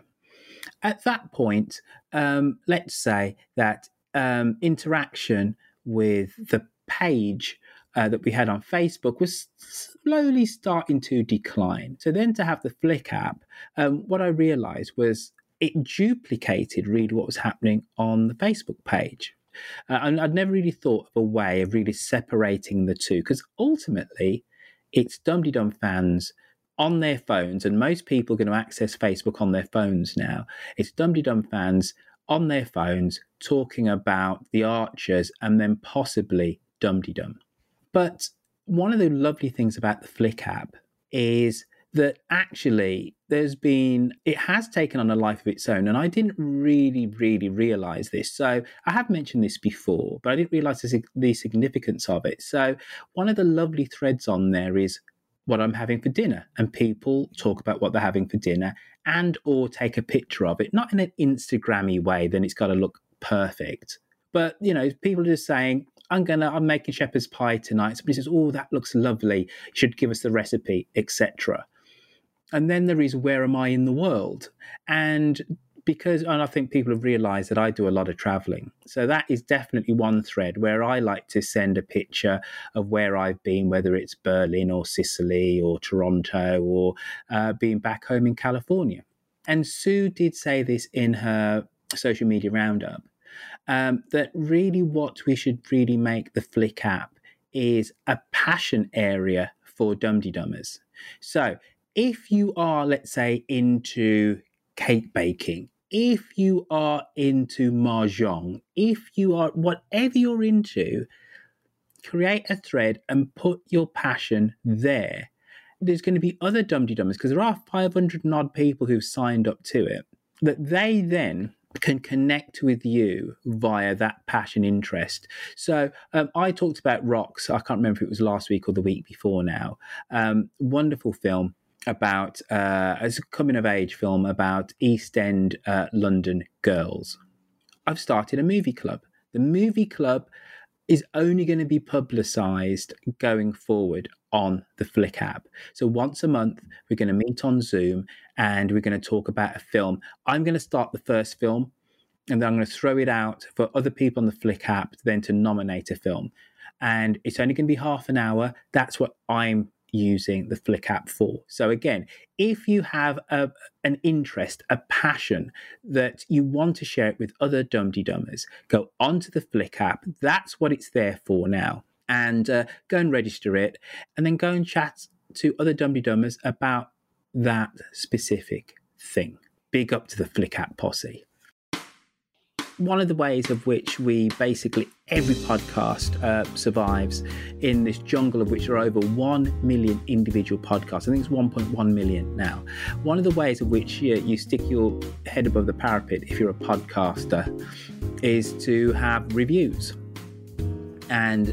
E: At that point, um, let's say that um, interaction with the page uh, that we had on Facebook was slowly starting to decline. So then to have the Flick app, um, what I realized was it duplicated really what was happening on the Facebook page. Uh, and I'd never really thought of a way of really separating the two because ultimately it's Dum Dum fans on their phones, and most people are going to access Facebook on their phones now. It's Dum Dum fans on their phones talking about the Archers and then possibly Dum Dum. But one of the lovely things about the Flick app is that actually there's been it has taken on a life of its own and i didn't really really realize this so i have mentioned this before but i didn't realize the significance of it so one of the lovely threads on there is what i'm having for dinner and people talk about what they're having for dinner and or take a picture of it not in an instagrammy way then it's got to look perfect but you know people are just saying I'm gonna I'm making shepherd's pie tonight. Somebody says, "Oh, that looks lovely. Should give us the recipe, etc." And then there is where am I in the world? And because and I think people have realized that I do a lot of traveling. So that is definitely one thread where I like to send a picture of where I've been, whether it's Berlin or Sicily or Toronto or uh, being back home in California. And Sue did say this in her social media roundup um, that really what we should really make the Flick app is a passion area for Dum Dummers. So if you are, let's say, into cake baking, if you are into mahjong, if you are whatever you're into, create a thread and put your passion there. There's going to be other Dum Dummers because there are 500 and odd people who've signed up to it. That they then can connect with you via that passion interest. So um, I talked about Rocks. I can't remember if it was last week or the week before now. Um, wonderful film about uh, as a coming of age film about East End uh, London girls. I've started a movie club. The movie club is only going to be publicized going forward on the Flick app. So once a month, we're going to meet on Zoom and we're going to talk about a film. I'm going to start the first film and then I'm going to throw it out for other people on the Flick app then to nominate a film. And it's only going to be half an hour. That's what I'm using the Flick app for. So again, if you have a, an interest, a passion that you want to share it with other Dum Dummers, go onto the Flick app. That's what it's there for now. And uh, go and register it, and then go and chat to other Dum Dummers about that specific thing. Big up to the Flick app posse one of the ways of which we basically every podcast uh, survives in this jungle of which there are over 1 million individual podcasts. I think it's 1.1 million now. One of the ways of which you, you stick your head above the parapet if you're a podcaster is to have reviews and,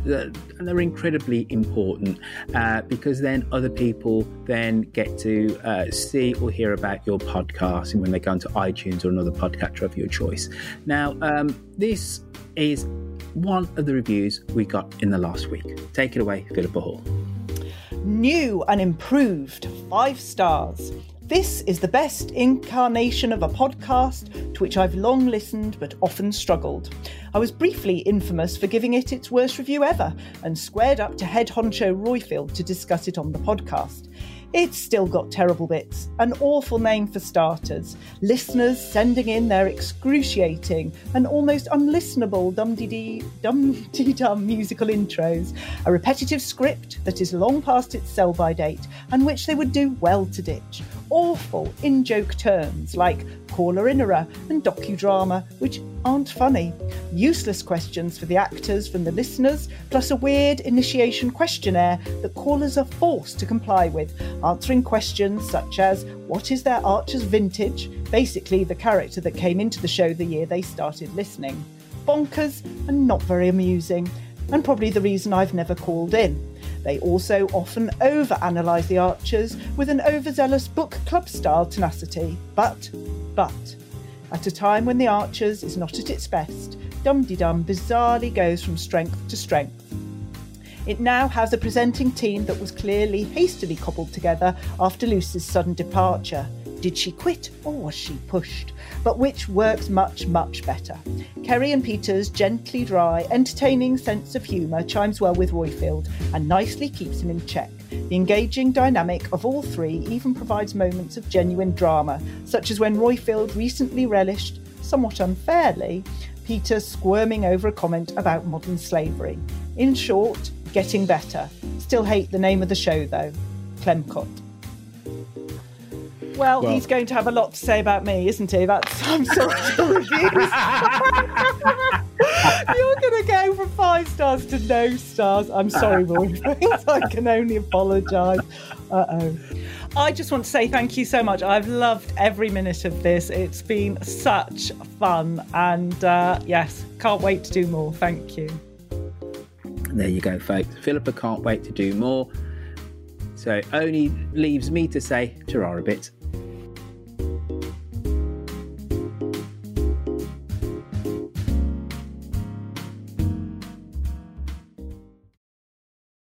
E: they're incredibly important uh, because then other people then get to uh, see or hear about your podcast and when they go into iTunes or another podcatcher of your choice. Now, um, this is one of the reviews we got in the last week. Take it away, Philippa Hall.
F: New and improved five stars. This is the best incarnation of a podcast to which I've long listened but often struggled. I was briefly infamous for giving it its worst review ever and squared up to head honcho Roifield to discuss it on the podcast. It's still got terrible bits, an awful name for starters, listeners sending in their excruciating and almost unlistenable dum dee dum dum musical intros, a repetitive script that is long past its sell by date and which they would do well to ditch, awful in joke terms like caller innera and docudrama, which aren't funny, useless questions for the actors from the listeners, plus a weird initiation questionnaire that callers are forced to comply with, answering questions such as what is their Archer's vintage, basically the character that came into the show the year they started listening. Bonkers and not very amusing, and probably the reason I've never called in. They also often overanalyse the Archers with an overzealous book club style tenacity. But, but, at a time when the Archers is not at its best, Dum Dum bizarrely goes from strength to strength. It now has a presenting team that was clearly hastily cobbled together after Lucy's sudden departure. Did she quit or was she pushed? But which works much, much better? Keri and Peter's gently dry, entertaining sense of humour chimes well with Roifield and nicely keeps him in check. The engaging dynamic of all three even provides moments of genuine drama, such as when Roifield recently relished, somewhat unfairly, Peter squirming over a comment about modern slavery. In short, getting better. Still hate the name of the show though. Clemcott. Well,
E: Well-
F: he's going to have a lot to say about me, isn't he? That's I'm sorry to reviews. You're going to go from five stars to no stars. I'm sorry, Roifield. I can only apologise. Uh oh. I just want to say thank you so much. I've loved every minute of this. It's been such fun, and uh, yes, can't wait to do more. Thank you.
E: There you go, folks. Philippa can't wait to do more. So only leaves me to say, ta a bit.